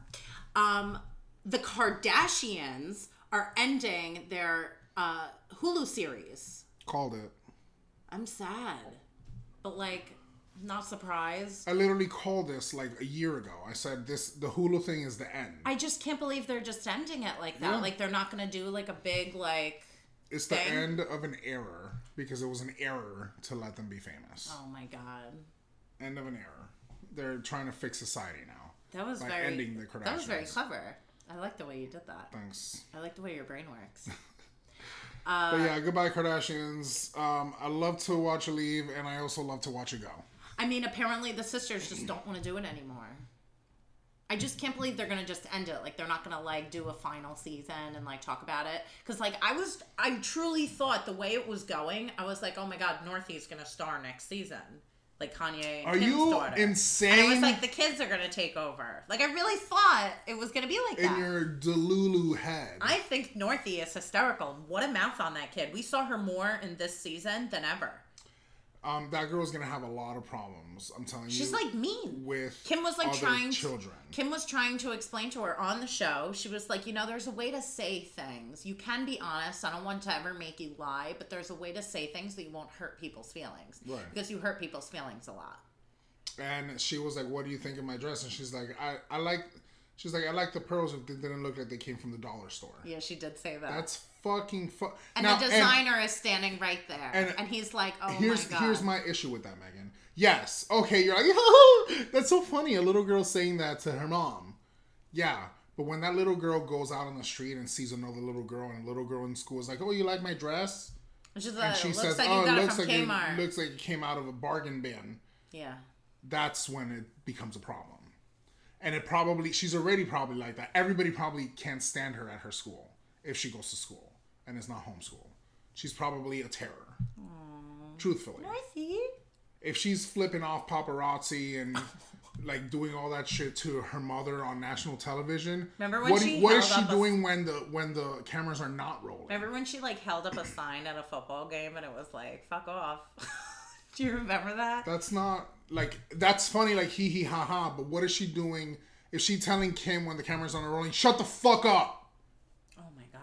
Um, the Kardashians are ending their uh, Hulu series. Called it. I'm sad, but like, not surprised. I literally called this like a year ago. I said this the Hulu thing is the end. I just can't believe they're just ending it like that. Yeah. Like they're not gonna do like a big like. It's the thing. end of an error because it was an error to let them be famous. Oh my god, End of an error. They're trying to fix society now. that was By very. ending the that was very clever. I like the way you did that. Thanks. I like the way your brain works. but yeah, goodbye Kardashians. Um, I love to watch you leave, and I also love to watch you go. I mean, apparently the sisters just don't want to do it anymore. I just can't believe they're gonna just end it. Like they're not gonna like do a final season and like talk about it. Cause like I was, I truly thought the way it was going, I was like, oh my god, Northy's gonna star next season, like Kanye. Are Kim's you daughter. insane? And I was like, the kids are gonna take over. Like I really thought it was gonna be like In that. your Delulu head. I think Northy is hysterical. What a mouth on that kid. We saw her more in this season than ever. Um, that girl's gonna have a lot of problems. I'm telling you. She's like mean. with Kim was like trying children. Kim was trying to explain to her on the show. She was like, you know, there's a way to say things. You can be honest. I don't want to ever make you lie, but there's a way to say things that you won't hurt people's feelings. Right. Because you hurt people's feelings a lot. and she was like, "What do you think of my dress?" And she's like, "I I like." She's like, "I like the pearls. If they didn't look like they came from the dollar store." Yeah, she did say that. That's fucking fu- and Now, the designer is standing right there. And, and he's like, oh here's my god. here's my issue with that, Megan. Yes, okay, you're like, oh, that's so funny. A little girl saying that to her mom. Yeah, but when that little girl goes out on the street and sees another little girl, and a little girl in school is like, "Oh, you like my dress?" She's And like, she looks says, like "Oh, you it looks from like Kmart. it looks like it came out of a bargain bin." yeah. That's when it becomes a problem. And it probably she's already probably like that. Everybody probably can't stand her at her school if she goes to school and it's not homeschool. She's probably a terror. Truthfully. Northy. if she's flipping off paparazzi and like doing all that shit to her mother on national television, Remember when what, she what is she up a- doing when the when the cameras are not rolling? Remember when she like held up a sign at a football game and it was like, fuck off? Do you remember that? That's not like that's funny, like hee hee ha ha. But what is she doing? Is she telling Kim when the cameras aren't rolling, shut the fuck up?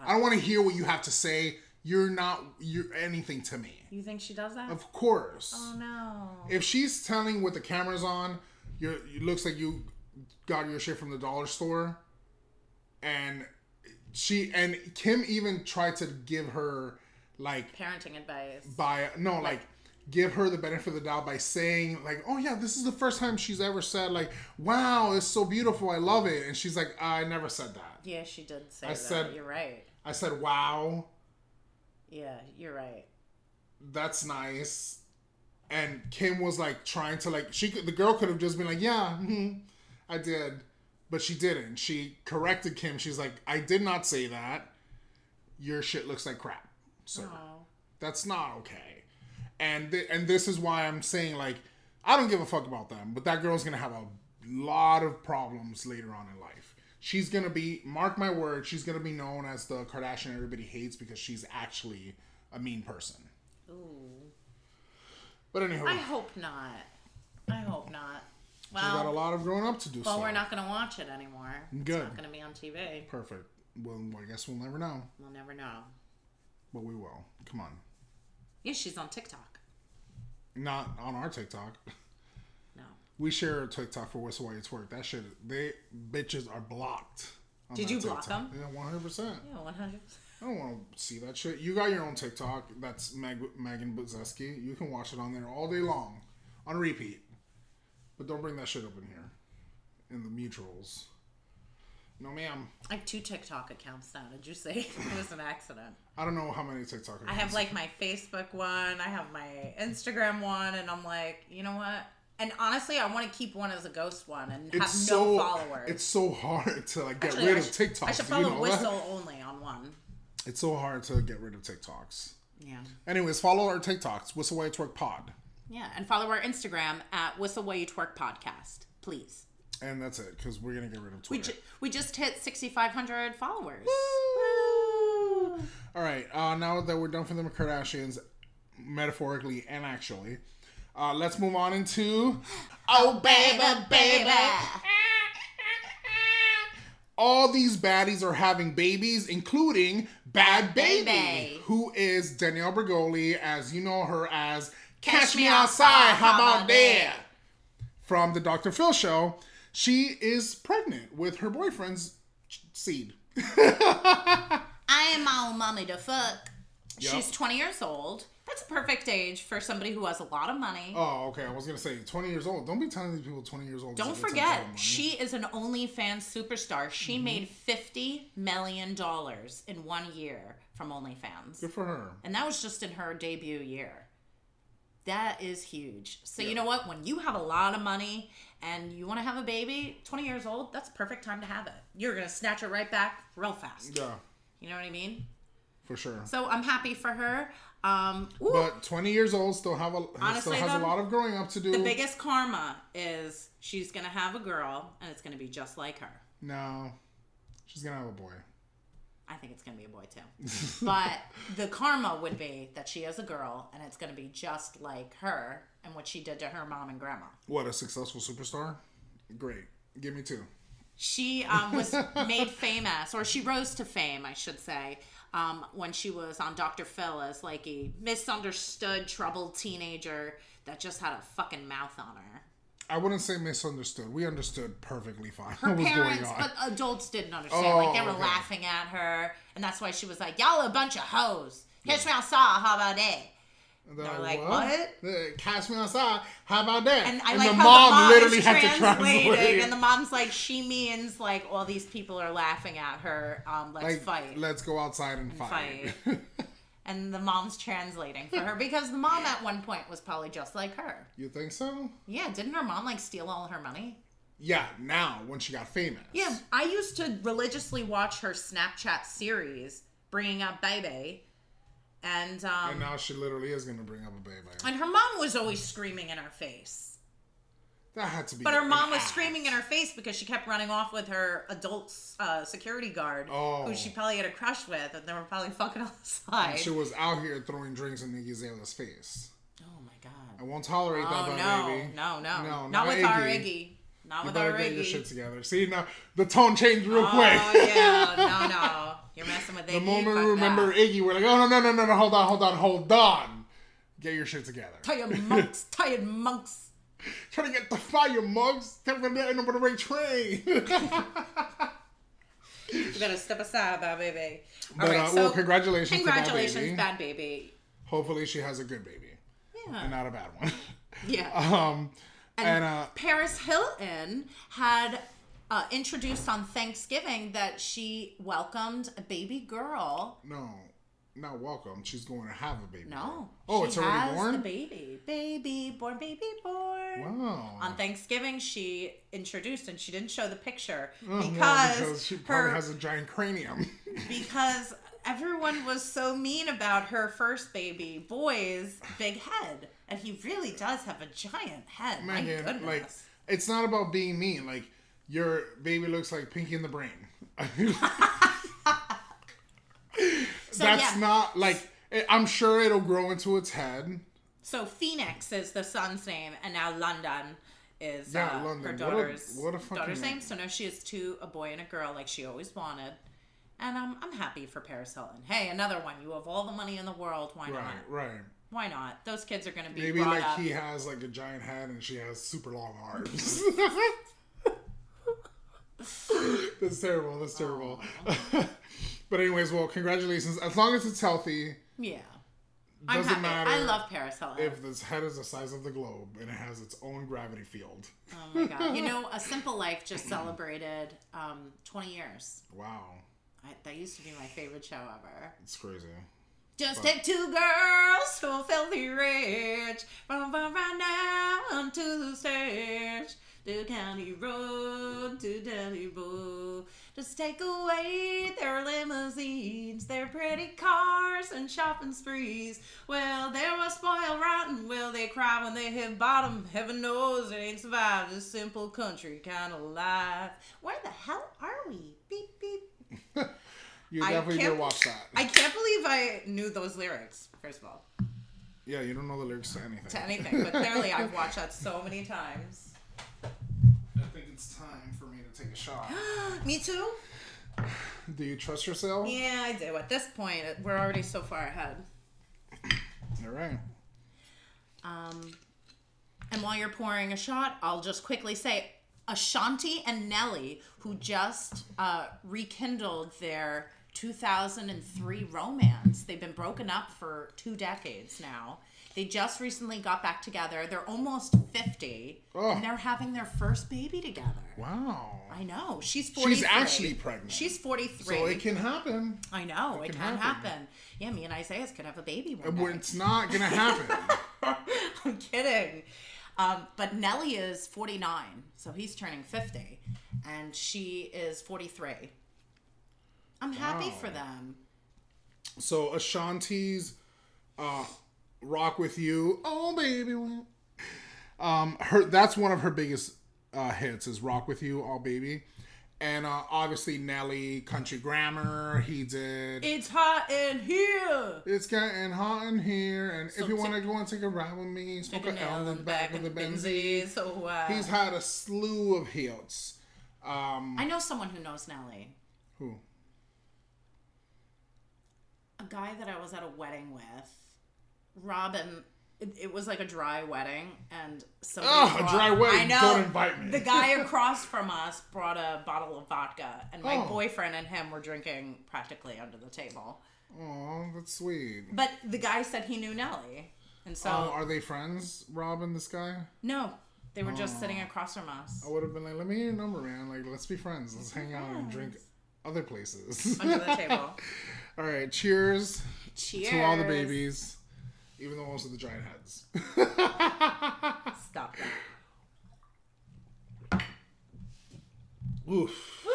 I don't want to hear what you have to say. You're not you're anything to me. You think she does that? Of course. oh no. if she's telling with the cameras on, you're, it looks like you got your shit from the dollar store, and she and Kim even tried to give her like Parenting advice. by no like give her the benefit of the doubt by saying like oh yeah this is the first time she's ever said like wow it's so beautiful I love it and she's like I never said that Yeah, she did say I that. said- you're right. I said wow Yeah, you're right. that's nice. And Kim was like trying to like she could the girl could have just been like, yeah, mhm, I did, but she didn't. She corrected Kim. She's like, I did not say that. Your shit looks like crap, So Oh. That's not okay. And th- and this is why I'm saying like I don't give a fuck about them, but that girl's gonna have a lot of problems later on in life. She's gonna be mark my word, she's gonna be known as the Kardashian everybody hates because she's actually a mean person. Ooh. But anyway, I hope not. I hope not. well, she's got a lot of growing up to do. well, so. we're not gonna watch it anymore. It's Good. not gonna be on TV. perfect. Well, I guess we'll never know, We'll never know. but we will. Come on, Yeah, she's on TikTok. not on our TikTok. We share a TikTok for Whistle While You Twerk. That shit, they bitches are blocked. Did you block them? Yeah, one hundred percent. Yeah, one hundred. I don't want to see that shit. You got your own TikTok. That's Meg, Megan Buzeski. You can watch it on there all day long, on repeat. But don't bring that shit up in here, in the mutuals. No, ma'am. I have two TikTok accounts now. Did you say it was an accident? I don't know how many TikTok. I have like my Facebook one, I have my Instagram one, and I'm like, you know what? And honestly, I want to keep one as a ghost one and have It's no so followers. it's so hard to like get Actually, rid I of should- TikToks. I should Do you follow know that? Whistle only on one. It's so hard to get rid of TikToks. Yeah. Anyways, follow our TikToks. Whistle While You Twerk Pod, Yeah, and follow our Instagram at Whistle While You Twerk Podcast, please. and that's it because we're gonna get rid of We, Twitter. ju- we just hit 6,500 followers. Woo! All right, uh, now that we're done for the Kardashians, metaphorically and actually, uh, let's move on into Oh, baby, baby. all these baddies are having babies, including Bhad Bhabie, Baby. who is Danielle Bregoli, as you know her as Catch Me Outside, How About That? From the Dr. Phil show. She is pregnant with her boyfriend's seed. I am all mommy to fuck. Yep. She's 20 years old. That's a perfect age for somebody who has a lot of money. Oh, okay. I was gonna say 20 years old. Don't be telling these people 20 years old. Don't a good time to forget, she is an OnlyFans superstar. She Mm-hmm. made $50 million in one year from OnlyFans. Good for her. And that was just in her debut year. That is huge. So, you know what? When you have a lot of money and you want to have a baby, 20 years old, that's a perfect time to have it. You're going to snatch it right back real fast. Yeah, You know what I mean? for sure. So, I'm happy for her. Um, ooh, But 20 years old still have a Honestly, still has a lot of growing up to do. the biggest karma is she's to have a girl and it's to be just like her. No, she's gonna have a boy. I think it's to be a boy too. but the karma would be that she is a girl and it's to be just like her and what she did to her mom and grandma. What a successful superstar. Great. Give me two. She um, was made famous, or she rose to fame, I should say, um, when she was on Dr. Phil as like a misunderstood, troubled teenager that just had a fucking mouth on her. I wouldn't say misunderstood. We understood perfectly fine Her what was going parents, on. but adults didn't understand. Oh, like they were okay. laughing at her, and that's why she was like, "Y'all a bunch of hoes." Catch me outside. How about that? And they're like, "What?" Uh, Cast me outside. How about that? And I And like the mom, the mom literally had to translate. and the mom's like, "She means like all these people are laughing at her. Um, let's like, fight." let's go outside and fight. and the mom's translating for her because the mom at one point was probably just like her. you think so? Yeah, didn't her mom like steal all her money? Yeah, now when she got famous. Yeah, I used to religiously watch her Snapchat series, bringing up Baby, and um, And now she literally is gonna bring up a baby. and her mom was always screaming in her face. That had to be. But her mom was screaming in her face because she kept running off with her adult uh, security guard, Oh. who she probably had a crush with, and they were probably fucking on the side. She was out here throwing drinks in Iggy Azalea's face. oh my god! I won't tolerate that, Oh by no, baby. no, no, No, not, not with our Iggy. Iggy, not You with better our get your Iggy. shit together. See now, the tone changed real Oh quick. Oh yeah, no, no, you're messing with Iggy. the moment we remember that. Iggy, we're like, oh no, no, no, no, no, hold on, hold on, hold on. Get your shit together. tired monks, tired monks. Trying to get the fire mugs. Take them there over the right train. You better step aside, bad baby. But, uh, well, congratulations congratulations, Baby. bad baby. Hopefully, she has a good baby yeah, and not a bad one. yeah. um, and, uh, Paris Hilton had uh, introduced on Thanksgiving that she welcomed a baby girl. no, not welcome. She's going to have a baby. No. Oh, she it's already born? The baby, baby born, baby born. Wow. On Thanksgiving, she introduced, and she didn't show the picture Oh, well, because, because she probably her has a giant cranium. because everyone was so mean about her first baby boy's big head, and he really does have a giant head. My goodness. like, it's not about being mean. Like, your baby looks like Pinky in the Brain. So, That's yeah. not like. I'm sure it'll grow into its head. So Phoenix is the son's name, and now London is Yeah, uh, London. her What a- daughter's what a daughter's name. name. So now she has two, a boy and a girl, like she always wanted. And um, I'm happy for Paris Hilton. Hey, another one. You have all the money in the world. Why Right, not? right. Why not? Those kids are going to be Maybe like up. he has like a giant head and she has super long arms. That's terrible. That's terrible. but anyways, well, congratulations. As long as it's healthy, yeah. I'm doesn't happy. matter I love Paris Hilton. if this head is the size of the globe and it has its own gravity field. oh my god! You know, A Simple Life just celebrated um, 20 years. Wow, I, that used to be my favorite show ever. it's crazy. Just take two girls who are filthy rich from from right now onto the stage. The county road to Delhi Bowl. Just take away their limousines, their pretty cars, and shopping sprees. Well, they were spoiled rotten. Will they cry when they hit bottom? Heaven knows they ain't survived this simple country kind of life. Where the hell are we? Beep beep. You definitely did watch that. I can't believe I knew those lyrics. First of all, yeah, you don't know the lyrics to anything. to anything, but clearly I've watched that so many times. It's time for me to take a shot. Me too. Do you trust yourself? Yeah, I do. At this point, we're already so far ahead. All right. Um, and while you're pouring a shot, I'll just quickly say Ashanti and Nelly, who just uh, rekindled their 2003 romance. They've been broken up for two decades now. They just recently got back together. They're almost 50, Oh. and they're having their first baby together. Wow. I know. She's 43. actually pregnant. She's 43. So it can happen. I know. It, can can, happen. happen. Yeah, me and Isaiah could have a baby one day. It's not gonna happen. I'm kidding. Um, but Nelly is 49, so he's turning 50, and she is 43. I'm happy Wow. for them. so Ashanti's uh, "Rock with You," oh baby, um, her that's one of her biggest uh, hits is "Rock with You," oh baby, and uh, obviously Nelly, "Country Grammar." He did. It's hot in here. It's getting hot in here, and if you ta- want to go and take a ride with me, smoke a L in the back of the Benzie. So uh, He's had a slew of hits. Um, I know someone who knows Nelly. who? A guy that I was at a wedding with. Robin. It, it was like a dry wedding, and somebody Oh, a dry wedding. I know. Don't invite me. The guy across from us brought a bottle of vodka, and my Oh. boyfriend and him were drinking practically under the table. Oh, that's sweet. But the guy said he knew Nelly, and so Um, are they friends, Rob and this guy? no, they were just sitting across from us I would have been like, let me hear your number, man. Like, let's be friends. Let's hang out and drink other places. under the table. all right, cheers, Cheers to all the babies, even the ones with the giant heads. Stop that. Oof.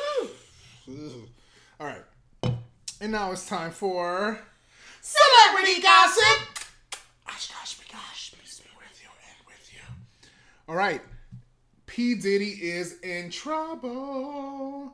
Oof. All right, and now it's time for Celebrity gossip. Gosh, gosh, gosh, peace be with you and with you. All right, P Diddy is in trouble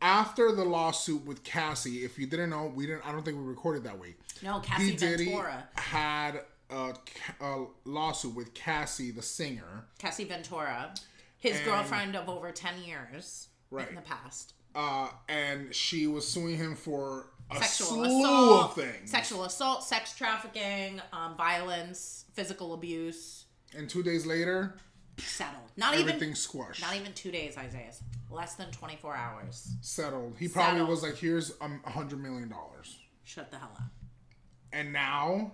after the lawsuit with Cassie. If you didn't know, we didn't. I don't think we recorded that week. No, Cassie Diddy Ventura. had a, a lawsuit with Cassie, the singer, Cassie Ventura, his And- girlfriend of over ten years Right. in the past. uh, and she was suing him for a Sexual slew assault, of things. sexual assault, sex trafficking, um, violence, physical abuse. and two days later, Settled. Not everything even. squashed. Not even two days, Isaiah. Less than twenty four hours. settled. He probably Settled. was like, "Here's um, a hundred million dollars." Shut the hell up. and now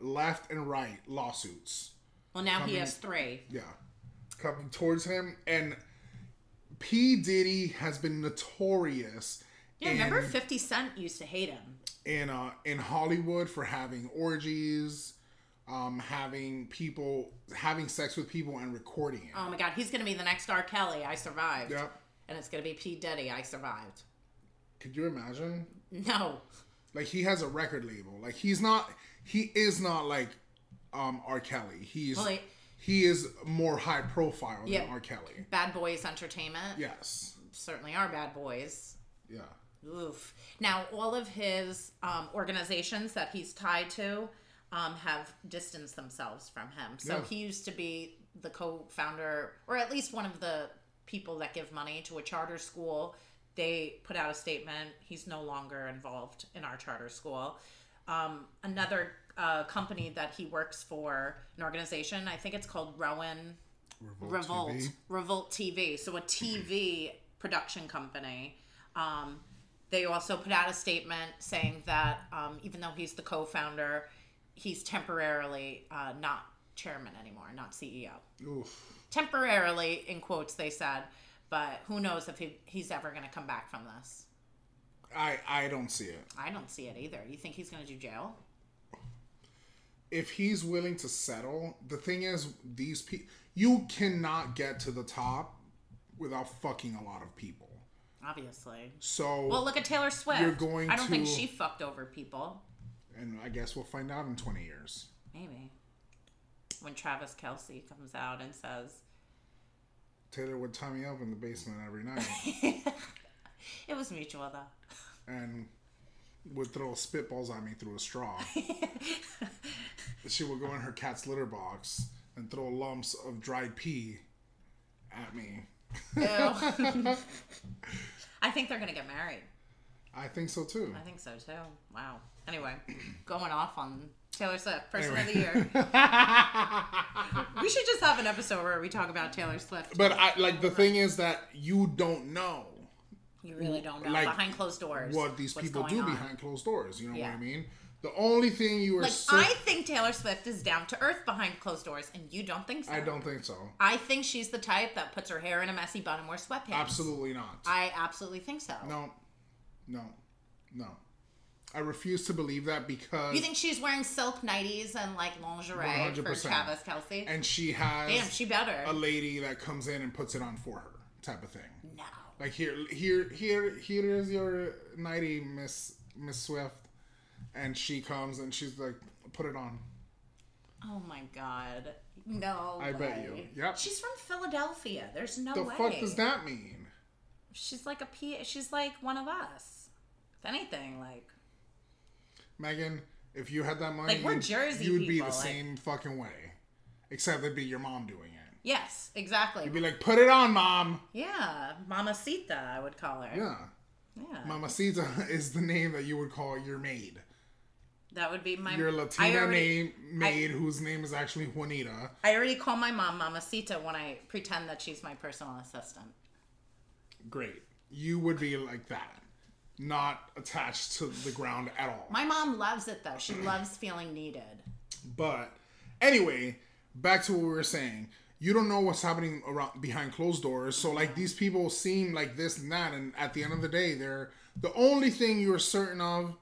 left and right lawsuits Well, now he has three. yeah coming towards him and p diddy has been notorious Yeah, in, remember Fifty Cent used to hate him. in uh in hollywood for having orgies um having people having sex with people and recording it Oh my God, he's gonna be the next R. Kelly. I survived. yep And it's gonna be P Diddy. I survived. could you imagine No. like he has a record label like he's not he is not like um r kelly he's Well, he- he is more high profile Yeah. than r kelly Bad Boys Entertainment. yes Certainly are bad boys. yeah Oof. Now, all of his um, organizations that he's tied to um, have distanced themselves from him. So Yeah. he used to be the co founder, or at least one of the people that give money to a charter school. They put out a statement. He's no longer involved in our charter school. Um, another uh, company that he works for, an organization, I think it's called Rowan Revolt, TV. Revolt TV. So a TV production company. Um, they also put out a statement saying that um, even though he's the co-founder, he's temporarily uh, not chairman anymore, not CEO. Oof. Temporarily, in quotes, they said. But who knows if he, he's ever going to come back from this? I I don't see it. I don't see it either. You think he's going to do jail? if he's willing to settle, the thing is, these people, you cannot get to the top without fucking a lot of people. Obviously. So, Well, look at Taylor Swift. You're going I don't think she fucked over people. And I guess we'll find out in 20 years. Maybe. When Travis Kelce comes out and says, Taylor would tie me up in the basement every night it was mutual though. and would throw spitballs at me through a straw. she would go in her cat's litter box and throw lumps of dried pea at me. I think they're gonna get married. I think so too. I think so too. Wow. Anyway, going off on Taylor Swift, Person Anyway. of the Year. we should just have an episode where we talk about Taylor Swift. But I like the thing is that you don't know you really don't know like, behind closed doors what these people do on. behind closed doors. You know Yeah. what I mean? The only thing you are Like cer- I think Taylor Swift is down to earth behind closed doors, and you don't think so. I don't think so. I think she's the type that puts her hair in a messy bun and wears sweatpants. Absolutely not. I absolutely think so. no, no, no. I refuse to believe that because You think she's wearing silk nighties and like lingerie for 100%. Travis Kelce? and she has Damn, she better. a lady that comes in and puts it on for her, type of thing. no. Like here, here, here, here is your nighty, Miss Miss Swift, and she comes and she's like, put it on. Oh my god. No. I bet you. Yep. She's from Philadelphia. There's no The way. The fuck does that mean? She's like a P. She's like one of us. If anything, like Megan, if you had that money, Like, we're Jersey you would be the like- same fucking way, except it'd be your mom doing it. yes, exactly. You'd be like, put it on, mom. yeah, Mamacita, I would call her. Yeah, Yeah. Mamacita is the name that you would call your maid. That would be my Your Latina already, name maid, whose name is actually Juanita. I already call my mom Mamacita when I pretend that she's my personal assistant. Great. You would be like that, not attached to the ground at all. My mom loves it though. She loves feeling needed. But anyway, back to what we were saying. You don't know what's happening around behind closed doors. So like these people seem like this and that, and at the end of the day, they're the only thing you are certain of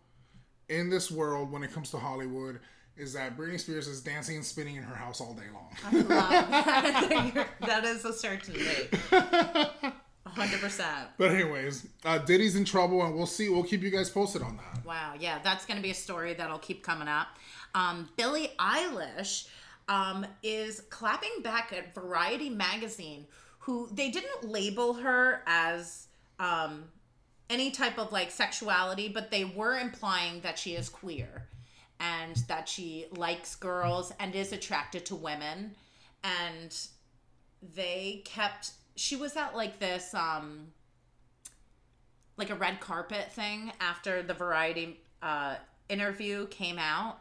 in this world when it comes to Hollywood is that Britney Spears is dancing and spinning in her house all day long. Love that. that is a certainty. hundred percent. But anyways, uh, Diddy's in trouble, and we'll see. We'll keep you guys posted on that. Wow, yeah, that's going to be a story that'll keep coming up. Um, Billie Eilish um, is clapping back at Variety magazine, who they didn't label her as um, any type of like sexuality, but they were implying that she is queer and that she likes girls and is attracted to women. And they kept, she was at like this, um, like a red carpet thing after the variety uh, interview came out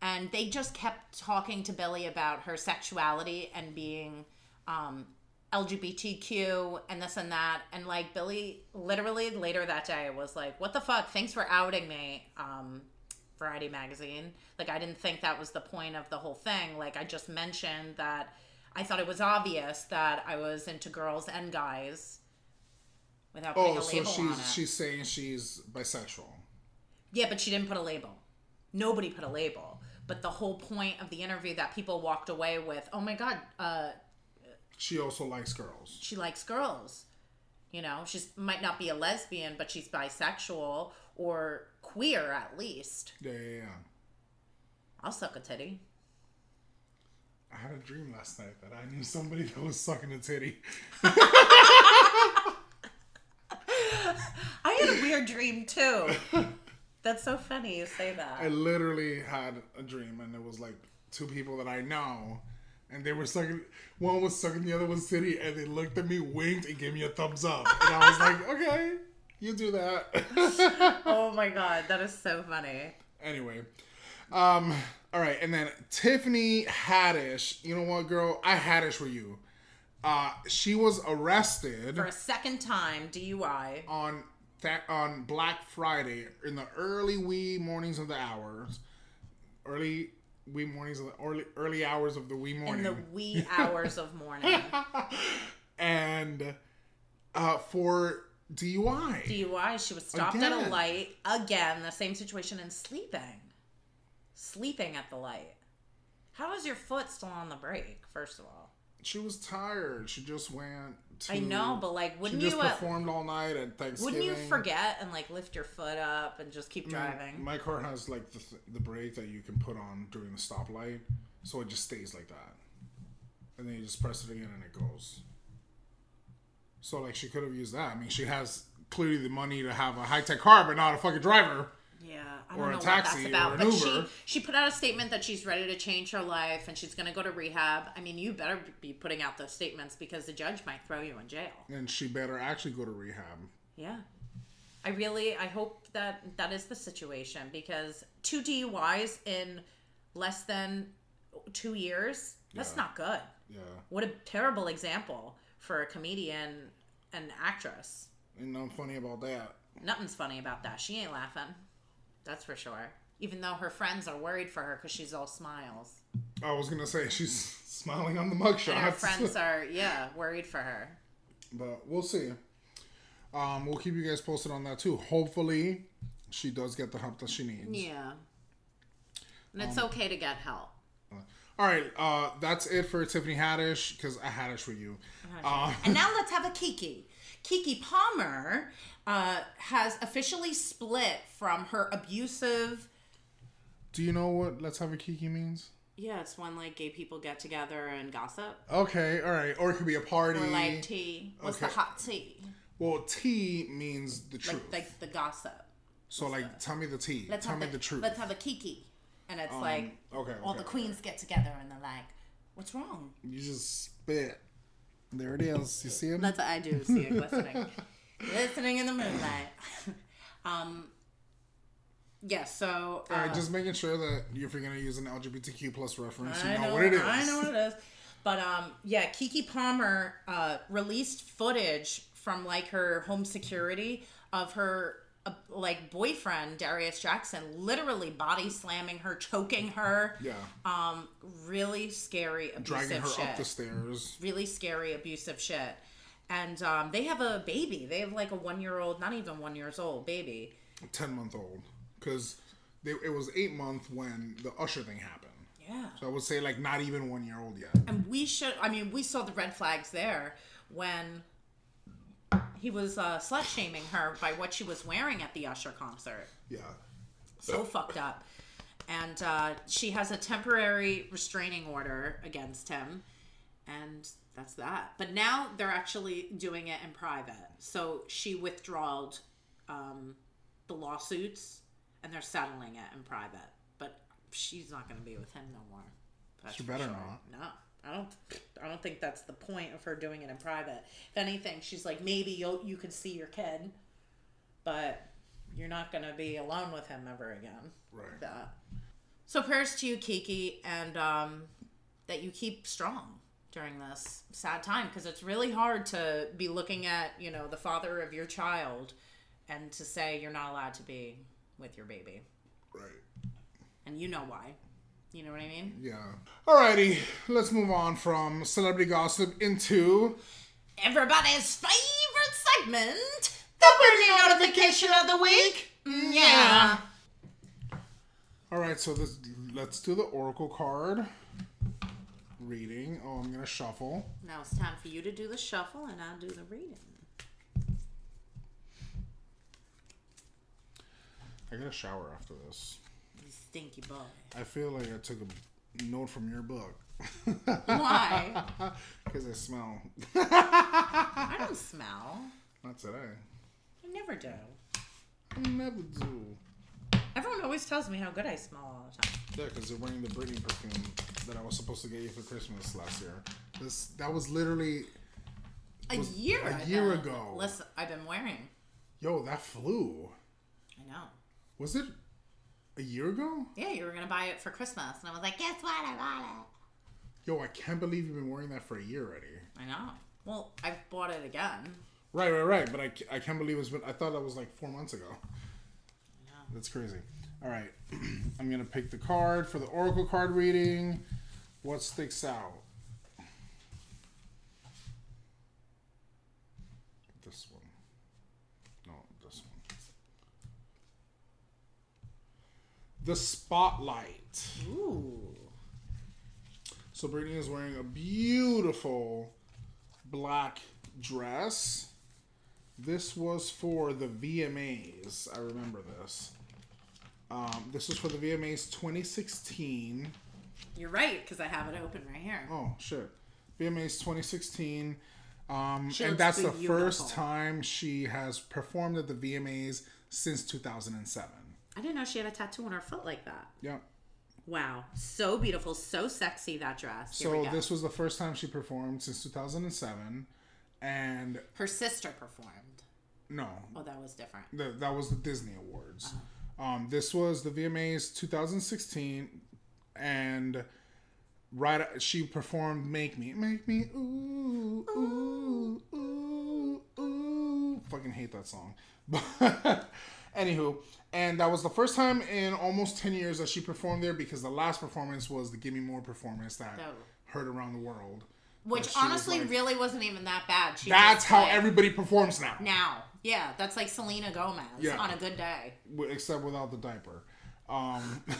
and they just kept talking to Billie about her sexuality and being um, lgbtq and this and that and like Billie literally later that day was like what the fuck? Thanks for outing me um, variety magazine. Like i didn't think that was the point of the whole thing. Like i just mentioned that i thought it was obvious that i was into girls and guys without putting Oh, a so label on it. she's she's saying she's bisexual. Yeah, but she didn't put a label. Nobody put a label. But the whole point of the interview that people walked away with, oh my god, uh, She also likes girls. she likes girls. You know, she might not be a lesbian, but she's bisexual or queer at least. Yeah, yeah, yeah. I'll suck a titty. I had a dream last night that I knew somebody that was sucking a titty. I had a weird dream too. That's so funny you say that. I literally had a dream, and it was like two people that I know, and they were sucking. One was sucking the other one's titty, and they looked at me, winked, and gave me a thumbs up. And I was like, okay, you do that. oh my god, that is so funny. anyway, um, all right, and then Tiffany Haddish. You know what, girl? I Haddish for you. Uh, she was arrested For a second time, DUI. on that on Black Friday in the early wee mornings of the hours, early wee mornings of the early early hours of the wee morning, In the wee hours of morning. and uh, for DUI. DUI. She was stopped at a light again. The same situation and sleeping, sleeping at the light. How is your foot still on the brake? First of all, She was tired. She just went. To, I know, but like, wouldn't you? Uh, performed all night at Thanksgiving. wouldn't you forget and like lift your foot up and just keep My- driving? My car has like the, the brake that you can put on during the stoplight, so it just stays like that, and then you just press it again and it goes. So like she could have used that. I mean, she has clearly the money to have a high tech car, but not a fucking driver. Yeah, I don't a know taxi what that's about. or an but she Uber. she put out a statement that she's ready to change her life and she's going to go to rehab. I mean, you better be putting out those statements because the judge might throw you in jail. And she better actually go to rehab. Yeah. I really I hope that that is the situation because two DUIs in less than 2 years, that's Yeah. not good. Yeah, What a terrible example for a comedian and actress. ain't nothing funny about that. Nothing's funny about that. She ain't laughing. That's for sure. Even though her friends are worried for her because she's all smiles. I was gonna say she's smiling on the mugshot. And her friends are, yeah, worried for her. but we'll see. Um, we'll keep you guys posted on that too. Hopefully, she does get the help that she needs. Yeah. And Um, it's okay to get help. All right, uh, that's it for Tiffany Haddish because I Haddish for you. Uh, And now let's have a Kiki. Keke Palmer uh, has officially split from her abusive. do you know what "Let's Have a Kiki" means? Yeah, it's when like gay people get together and gossip. Okay, all right, or it could be a party. Or like tea. What's the hot tea? well, tea means the truth. Like, like the gossip. so, like, tell me the tea. Let's tell me the, the truth. Let's have a Kiki. And it's like okay, okay, all the queens get together and they're like, "What's wrong?" You just spit. There it is. You see him? That's what I do. See it glistening, glistening in the moonlight. um. Yeah. So. Uh, right, just making sure that if you're gonna use an LGBTQ plus reference, you I know, know what it is. I know what it is. But um, yeah, Keke Palmer uh, released footage from like her home security of her uh, like boyfriend Darius Jackson literally body slamming her, choking her. Yeah, Um, really scary abusive dragging her shit. up the stairs. really scary abusive shit. And um, they have a baby. They have like a one year old, not even one years old baby. ten month old because it was eight month when the Usher thing happened. Yeah. So I would say like not even one year old yet. And we should, I mean, we saw the red flags there when he was uh, slut shaming her by what she was wearing at the Usher concert. Yeah. So fucked up. And uh, she has a temporary restraining order against him. And that's that. But now they're actually doing it in private. So she withdrawed um, the lawsuits and they're settling it in private. But she's not going to be with him no more. That's She better sure. not. No, I don't. I don't think that's the point of her doing it in private. If anything, she's like maybe you you can see your kid, but you're not gonna be alone with him ever again. Right. That. So prayers to you, Keke, and um, that you keep strong during this sad time because it's really hard to be looking at you know the father of your child and to say you're not allowed to be with your baby, Right. and you know why. You know what I mean? Yeah. Alrighty, let's move on from celebrity gossip into everybody's favorite segment, the Britney notification of the week. Mm, Yeah. All right, so this let's do the oracle card reading. Oh, I'm gonna shuffle. Now it's time for you to do the shuffle and I'll do the reading. I got a shower after this. You stinky boy. I feel like I took a note from your book Why? because I smell. I don't smell. Not today. I never do. I never do. Everyone always tells me how good I smell all the time. Yeah, because you're wearing the Britney perfume that I was supposed to get you for Christmas last year. This that was literally A Was year a ago. year ago. Listen, I've been wearing. yo that flew. I know. Was it a year ago? Yeah, you were gonna buy it for Christmas, and I was like, guess what? I bought it. Yo, I can't believe you've been wearing that for a year already. I know. Well, I've bought it again. Right, right, right. But I, I can't believe it's been. I thought that was like four months ago. Yeah. That's crazy. All right, I'm gonna pick the card for the oracle card reading. What sticks out? This one. No, this one. The spotlight. Ooh. So Britney is wearing a beautiful black dress. This was for the VMAs. I remember this. Um, this was for the VMAs 2016. You're right, because I have it open right here. Oh shit, VMAs 2016. Um, and that's the beautiful. first time she has performed at the VMAs since 2007. I didn't know she had a tattoo on her foot like that. Yep. Wow, so beautiful, so sexy that dress. Here So we go. this was the first time she performed since 2007, and her sister performed. no, Oh, that was different. the, that was the Disney Awards. Uh-huh. Um, this was the VMAs 2016, and right she performed "Make Me, Make Me," ooh, ooh, ooh, ooh. Fucking hate that song. But anywho, and that was the first time in almost 10 years that she performed there because the last performance was the "Give Me More" performance that Oh. heard around the world. Which was honestly like- really wasn't even that bad. She That's how like, everybody performs now, now. Yeah, that's like Selena Gomez Yeah. on a good day. except without the diaper. Um,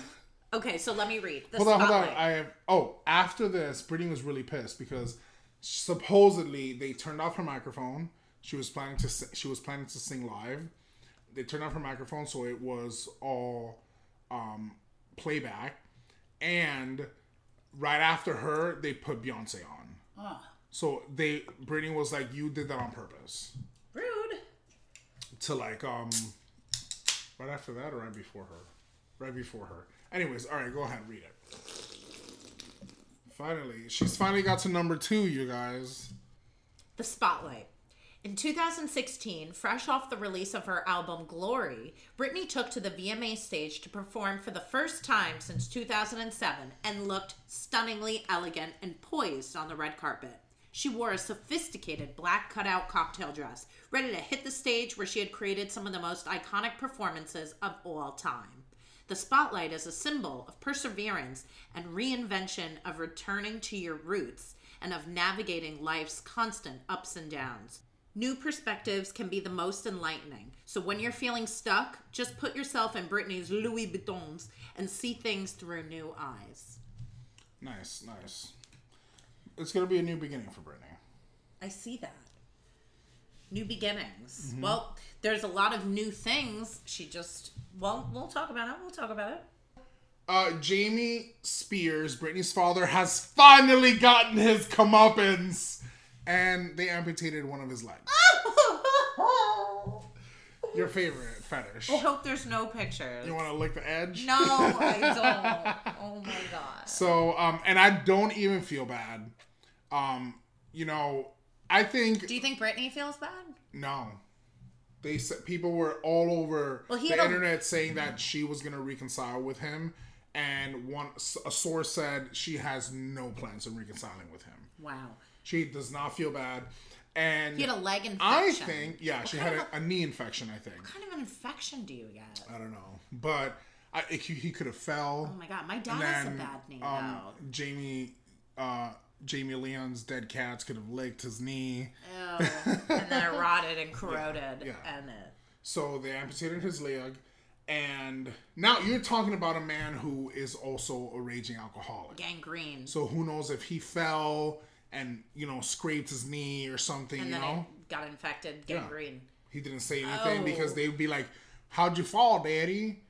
Okay, so let me read. The hold on, hold on. I have. Oh, after this, Britney was really pissed because supposedly they turned off her microphone. She was planning to. She was planning to sing live. They turned off her microphone, so it was all um, playback. And right after her, they put Beyonce on. So they Britney was like, "You did that on purpose." rude. to like um right after that or right before her right before her anyways all right go ahead read it finally she's finally got to number two you guys The Spotlight. In 2016, fresh off the release of her album Glory, Britney took to the VMA stage to perform for the first time since 2007 and looked stunningly elegant and poised on the red carpet. She wore a sophisticated black cutout cocktail dress, ready to hit the stage where she had created some of the most iconic performances of all time. The spotlight is a symbol of perseverance and reinvention of returning to your roots and of navigating life's constant ups and downs. New perspectives can be the most enlightening. So when you're feeling stuck, just put yourself in Britney's Louis Vuittons and see things through new eyes. nice nice it's gonna be a new beginning for britney I see that. New beginnings. Well, there's a lot of new things. She just, well, we'll talk about it. We'll talk about it. uh jamie spears britney's father has finally gotten his comeuppance and they amputated one of his legs your favorite fetish I hope there's no pictures. you want to lick the edge No, I don't. Oh my god. So, um, and I don't even feel bad. Um, you know, I think Do you think Britney feels bad? no. They said people were all over Well, he the had a- internet saying that she was gonna reconcile with him, and one a source said she has no plans of reconciling with him. Wow. She does not feel bad, and He had a leg infection. I think yeah, she had a, a knee infection. I think What kind of an infection do you get? I don't know, but I, it, he, he could have fell. Oh my god, my dad has a bad knee um. Jamie, uh, Jamie Lynn's dead cats could have licked his knee. Ew. and then it rotted and corroded, yeah. and it. So they amputated his leg. And now you're talking about a man who is also a raging alcoholic. gangrene. So who knows if he fell and, you know, scraped his knee or something, and you know? got infected, gangrene. He didn't say anything Oh. because they would be like, How'd you fall, daddy?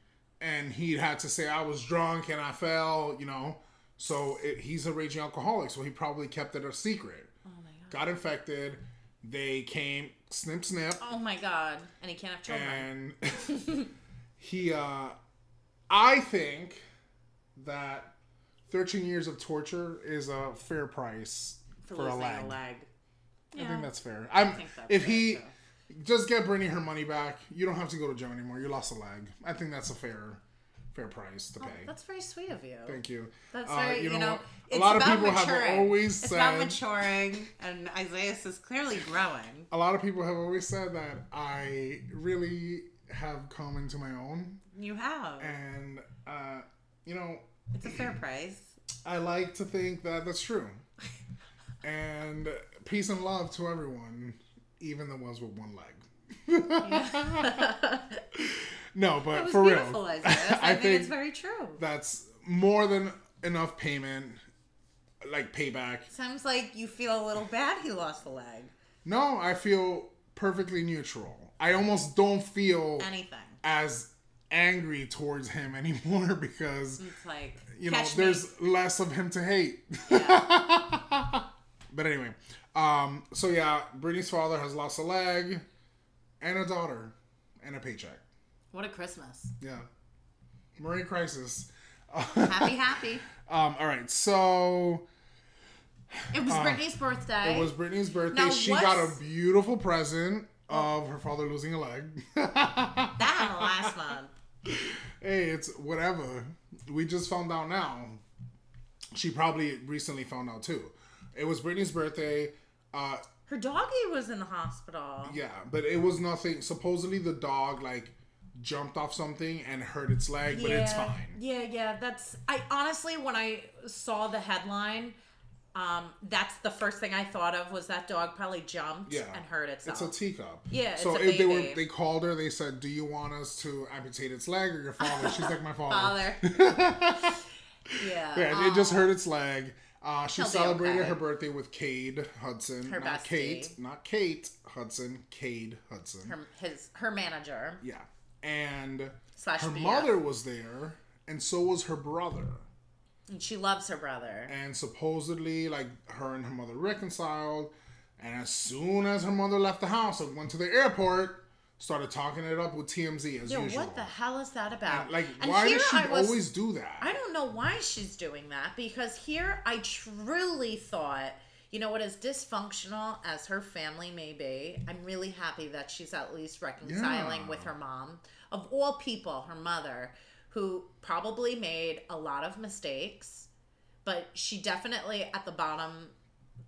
And he had to say, I was drunk and I fell, you know? So it, he's a raging alcoholic, so he probably kept it a secret. Oh my god. Got infected. They came, snip, snip. Oh my god. And he can't have children. and he uh i think that 13 years of torture is a fair price for, a losing leg. a leg. i think that's fair i'm think that's if fair, he too. just get Britney her money back you don't have to go to jail anymore you lost a leg i think that's a fair fair price to pay That's very sweet of you. thank you That's Uh, very, you, know, what? it's a lot of about people maturing. have always it's said about maturing, and Isaiah is clearly growing. a lot of people have always said that i really have come into my own You have. and uh you know It's a fair price. I like to think that that's true. And peace and love to everyone, even the ones with one leg. no, but for real, I, I think, think it's very true. that's more than enough payment like payback. Sounds like you feel a little bad he lost a leg. No, I feel perfectly neutral. I almost don't feel Anything. as angry towards him anymore because It's like you know me. there's less of him to hate. Yeah. But anyway, um, so yeah, Britney's father has lost a leg and a daughter and a paycheck. What a Christmas. Yeah, Marie crisis. Happy, happy. Um, all right, so It was Britney's birthday. it was Britney's birthday. Now, she got a beautiful present of her father losing a leg. that last month. hey, it's whatever. We just found out now. She probably recently found out too. It was Britney's birthday. Uh, Her doggy was in the hospital. yeah, but it was nothing. Supposedly the dog like jumped off something and hurt its leg, but it's fine. Yeah, yeah. That's I honestly when I saw the headline, um, that's the first thing I thought of was that dog probably jumped Yeah, and hurt itself. It's a teacup. Yeah, So it's a if they were, they called her. They said, "Do you want us to amputate its leg or your father?" She's like, "My father." Father. yeah. Yeah, it just hurt its leg. Uh, she He'll celebrated okay. her birthday with Cade Hudson, Her not bestie. Kate, not Kate Hudson, Cade Hudson. her, his her manager yeah, and slash her mother was there, and so was her brother. and she loves her brother. And supposedly, like her and her mother reconciled. And as soon as her mother left the house and went to the airport, started talking it up with TMZ as Yo, usual. what the hell is that about? Like, And why does she was- always do that? I don't know why she's doing that because here I truly thought, you know what, as dysfunctional as her family may be, I'm really happy that she's at least reconciling Yeah. with her mom. Of all people, her mother, who probably made a lot of mistakes, but she definitely at the bottom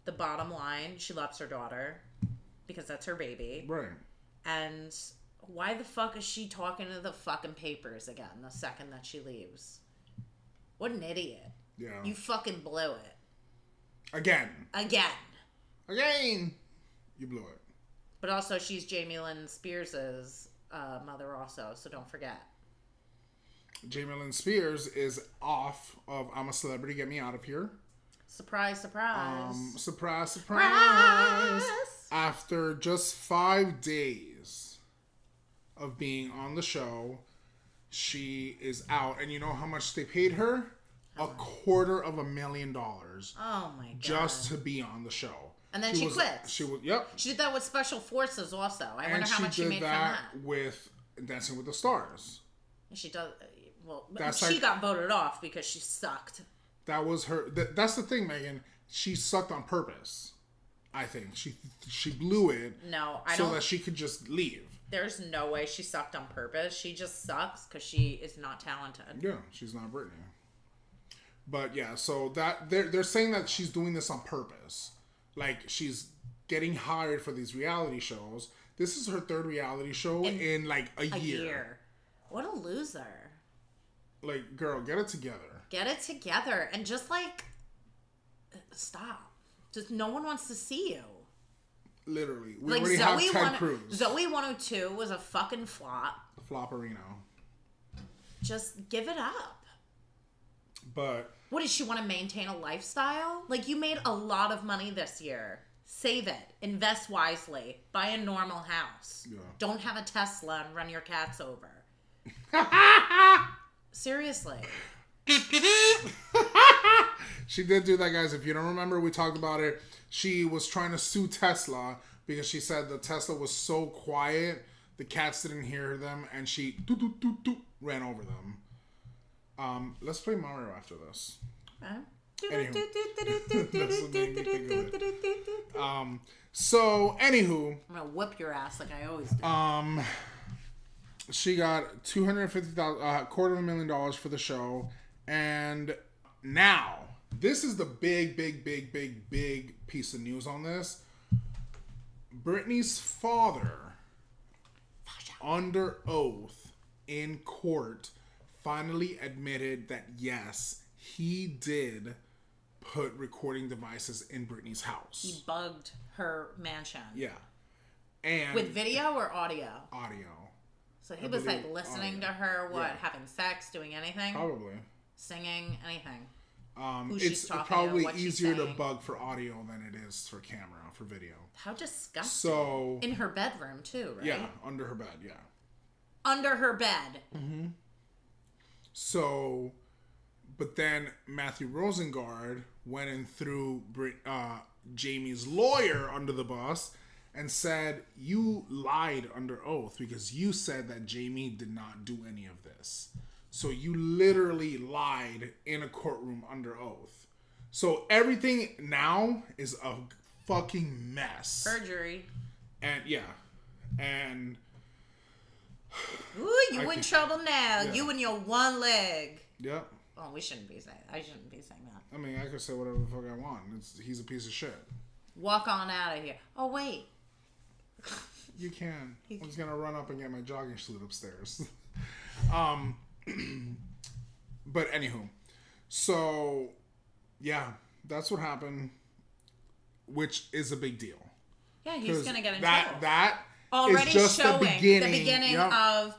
the bottom line, she loves her daughter because that's her baby. right. And why the fuck is she talking to the fucking papers again the second that she leaves? What an idiot. Yeah. You fucking blew it. Again. Again. Again. You blew it. But also, she's Jamie Lynn Spears' uh, mother, also, so don't forget. Jamie Lynn Spears is off of I'm a Celebrity, Get Me Out of Here. Surprise, surprise. Um, surprise, surprise. Surprise! After just five days of being on the show, she is out. And you know how much they paid her? A quarter of a million dollars oh my god. just to be on the show. And then she was, quits. She was, yep. she did that with Special Forces, also. I and wonder how she much she made that from that. with Dancing with the Stars. She does. Well, That's she like- got voted off because she sucked. That was her. Th- that's the thing, Megan. She sucked on purpose. I think she she blew it No, I so don't. that she could just leave. There's no way she sucked on purpose. She just sucks because she is not talented. Yeah, she's not Britney. But yeah, so that they're they're saying that she's doing this on purpose. Like she's getting hired for these reality shows. This is her third reality show in, like a, A year. year. What a loser. Like, girl, get it together. Get it together and just like stop. Just no one wants to see you. Literally, we Like already Zoe have Ted one, Cruz, Zoey 102 was a fucking flop. Flopperino. Just give it up. But What does she want to maintain a lifestyle? Like you made a lot of money this year. Save it. Invest wisely. Buy a normal house. Yeah. Don't have a Tesla and run your cats over. Seriously. She did do that, guys. If you don't remember, we talked about it. She was trying to sue Tesla because she said the Tesla was so quiet, the cats didn't hear them, and she doo, doo, doo, doo, ran over them. Um, let's play Mario after this. Anywho. That's what made me think of Um, so, anywho, I'm gonna whip your ass like I always do. um, she got two hundred fifty thousand, uh, quarter of a million dollars for the show, and now this is the big, big, big, big, big piece of news on this. Britney's father, under oath in court, finally admitted that yes, he did put recording devices in Britney's house. he bugged her mansion. Yeah, and With video or audio? audio. So he was like listening audio. to her, what, Yeah. having sex, doing anything? Probably. Singing, anything. Um, it's to, probably she's easier to bug for audio than it is for camera for video. How disgusting. So In her bedroom too, right? yeah, under her bed, yeah. Under her bed. Mm-hmm. So, but then Mathew Rosengart went and threw uh, Jamie's lawyer under the bus and said, You lied under oath because you said that Jamie did not do any of this. So you literally lied in a courtroom under oath. So everything now is a fucking mess. Perjury. And yeah. And Ooh, you I in can- trouble now. Yeah. You and your one leg. Yep. Oh, we shouldn't be saying. I shouldn't be saying that. I mean, I could say whatever the fuck I want. It's, he's a piece of shit. Walk on out of here. Oh wait. You can. I was gonna run up and get my jogging suit upstairs. um, but anywho, so yeah, that's what happened, which is a big deal. Yeah, he's gonna get in that trouble. that is Already just showing the beginning, the beginning Yep. of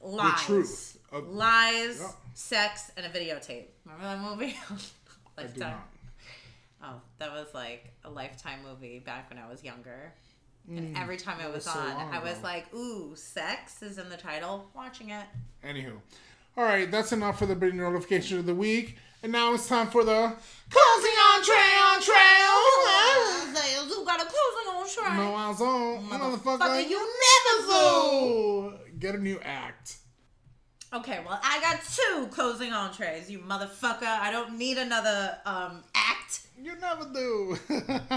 lies. truth of- lies, Yep. sex, and a videotape. Remember that movie? I do Lifetime. not. Oh, that was like a lifetime movie back when I was younger. And every time it was, Mm, was on, long I was like, ooh, sex is in the title. Watching it. Anywho, all right, that's enough for the big notification of the week, and now it's time for the closing entree entree. You got a closing on track. No, I was on. motherfucker. Motherfucker, you never So, get a new act. Okay, well, I got two closing entrees, you motherfucker. I don't need another um act. You never do.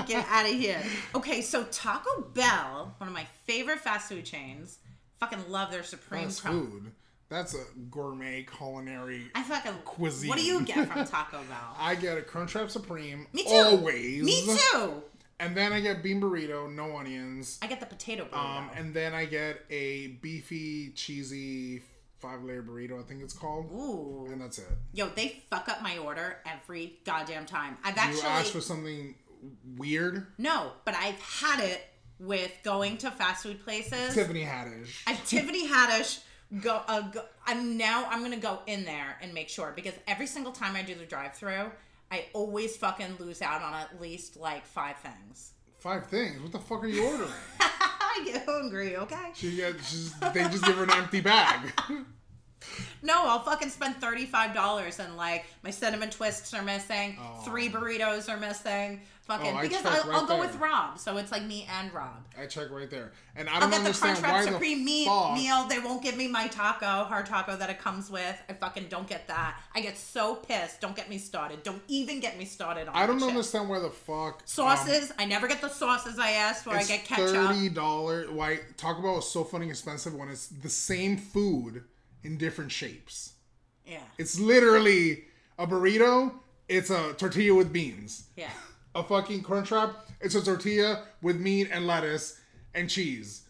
Get out of here. Okay, so Taco Bell, one of my favorite fast food chains, fucking love their supreme Fast crumb. food. That's a gourmet culinary. I fucking Cuisine. What do you get from Taco Bell? I get a Crunchwrap Supreme. Me too. Always. Me too. And then I get bean burrito, no onions. I get the potato burrito. Um, and then I get a beefy, cheesy five layer burrito. I think it's called. Ooh. And that's it. Yo, they fuck up my order every goddamn time. I've You actually ask for something weird. no, but I've had it with going to fast food places. Tiffany Haddish. I've Tiffany Haddish go, uh, go. I'm now. I'm gonna go in there and make sure because every single time I do the drive-through, I always fucking lose out on at least like five things. Five things. What the fuck are you ordering? I get hungry. Okay. she they just give her an empty bag. No, I'll fucking spend thirty-five dollars and like my cinnamon twists are missing, three burritos are missing. Fucking Oh, I because I'll, right I'll go with Rob, so it's like me and Rob. I check right there, and I don't I'll get the understand Crunchwrap Supreme the meat fuck. meal. They won't give me my taco, hard taco that it comes with. I fucking don't get that. I get so pissed. Don't get me started. Don't even get me started on I don't that shit. understand why the fuck um, Sauces. I never get the sauces I asked for. I get ketchup. thirty dollars. Why talk about so fucking expensive when it's the same food in different shapes? Yeah. It's literally a burrito. It's a tortilla with beans. Yeah. A fucking crunch wrap. It's a tortilla with meat and lettuce and cheese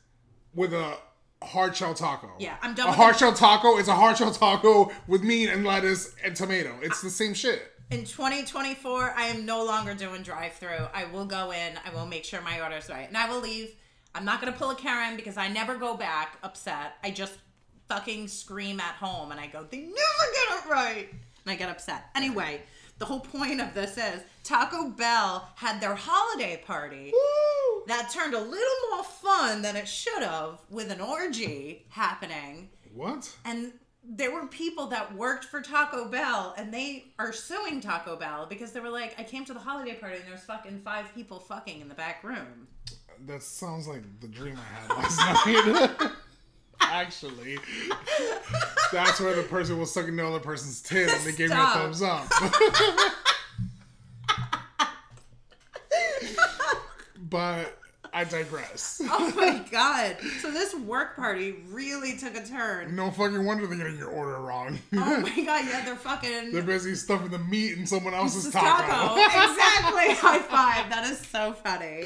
with a hard shell taco. Yeah, I'm done A with hard the- shell taco is a hard shell taco with meat and lettuce and tomato. It's the same shit. In 2024, I am no longer doing drive-through. I will go in. I will make sure my order's right, and I will leave. I'm not gonna pull a Karen because I never go back upset. I just fucking scream at home, and I go, "They never get it right," and I get upset. Anyway, the whole point of this is Taco Bell had their holiday party. Woo! That turned a little more fun than it should have with an orgy happening. What? And there were people that worked for Taco Bell and they are suing Taco Bell because they were like, I came to the holiday party and there's fucking five people fucking in the back room. That sounds like the dream I had last night. Actually, that's where the person was sucking the other person's tit and they gave me a thumbs up. but I digress. Oh my god. So this work party really took a turn. No fucking wonder they're getting your order wrong. Oh my god, yeah, they're fucking they're busy stuffing the meat in someone else's taco. taco. exactly. High five. That is so funny.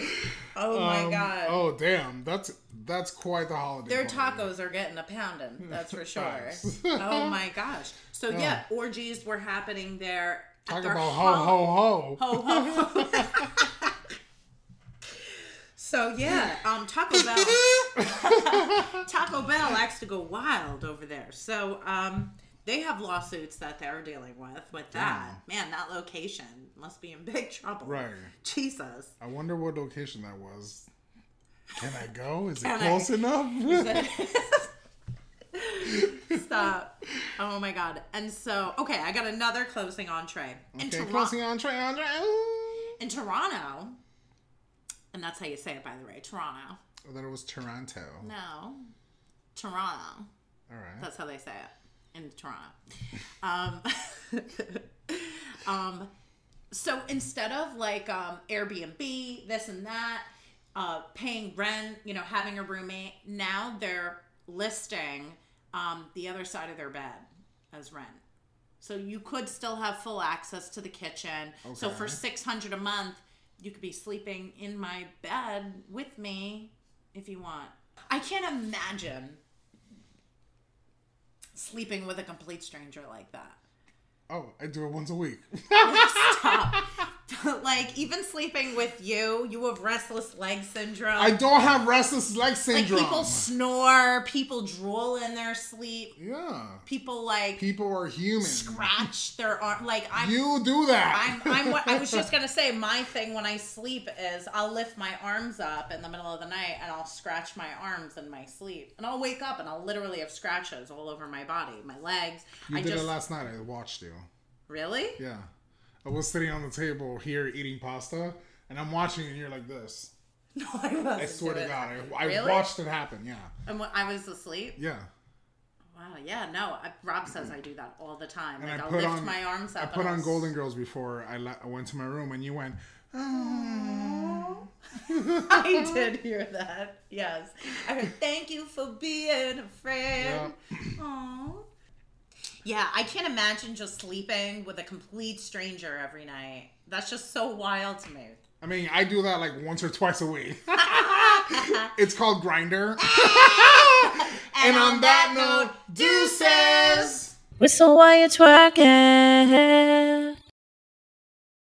Oh my Um, god. Oh damn, that's that's quite the holiday. Their party. tacos are getting a pounding, that's for sure. Oh my gosh. So yeah, orgies were happening there. Talk about ho ho ho. Ho ho ho. So yeah, um, Taco Bell. Taco Bell likes to go wild over there. So um, they have lawsuits that they're dealing with with that. Man, that location must be in big trouble. Right. Jesus. I wonder what location that was. Can I go? Is it Can I- close enough? Stop. Oh my god. And so, okay, I got another closing entree. In, okay, closing entree, entree. Ooh. in Toronto, and that's how you say it, by the way, Toronto. I thought it was Toronto. No, Toronto. All right. That's how they say it in Toronto. Um, um, so instead of like um, Airbnb, this and that, uh, paying rent, you know, having a roommate, now they're listing um, the other side of their bed as rent. So you could still have full access to the kitchen. So for six hundred a month, you could be sleeping in my bed with me if you want. I can't imagine sleeping with a complete stranger like that. Oh, I do it once a week. Stop. like even sleeping with you, you have restless leg syndrome. I don't have restless leg like syndrome. people snore, people drool in their sleep, yeah. people like People are human. scratch their arm. Like I'm, You do that. I'm, I'm I was just gonna say. My thing when I sleep is I'll lift my arms up in the middle of the night and I'll scratch my arms in my sleep, and I'll wake up and I'll literally have scratches all over my body, my legs. you I did just it last night. I watched you. really. Yeah. I was sitting on the table here eating pasta, and I'm watching, and you're like this. No, I wasn't. I swear to God. I, I Really? watched it happen. Yeah. And when I was asleep. Yeah. Wow. Yeah. No. I, Rob says I do that all the time. And Like I I'll put lift on my arms up. I put I'll on Golden Girls before I, le- I went to my room, and you went. I did hear that. Yes. I heard, thank you for being a friend. Aw. Yeah, I can't imagine just sleeping with a complete stranger every night. That's just so wild to me. I mean, I do that like once or twice a week. it's called Grindr. and on that note, deuces. Whistle while you're twerking.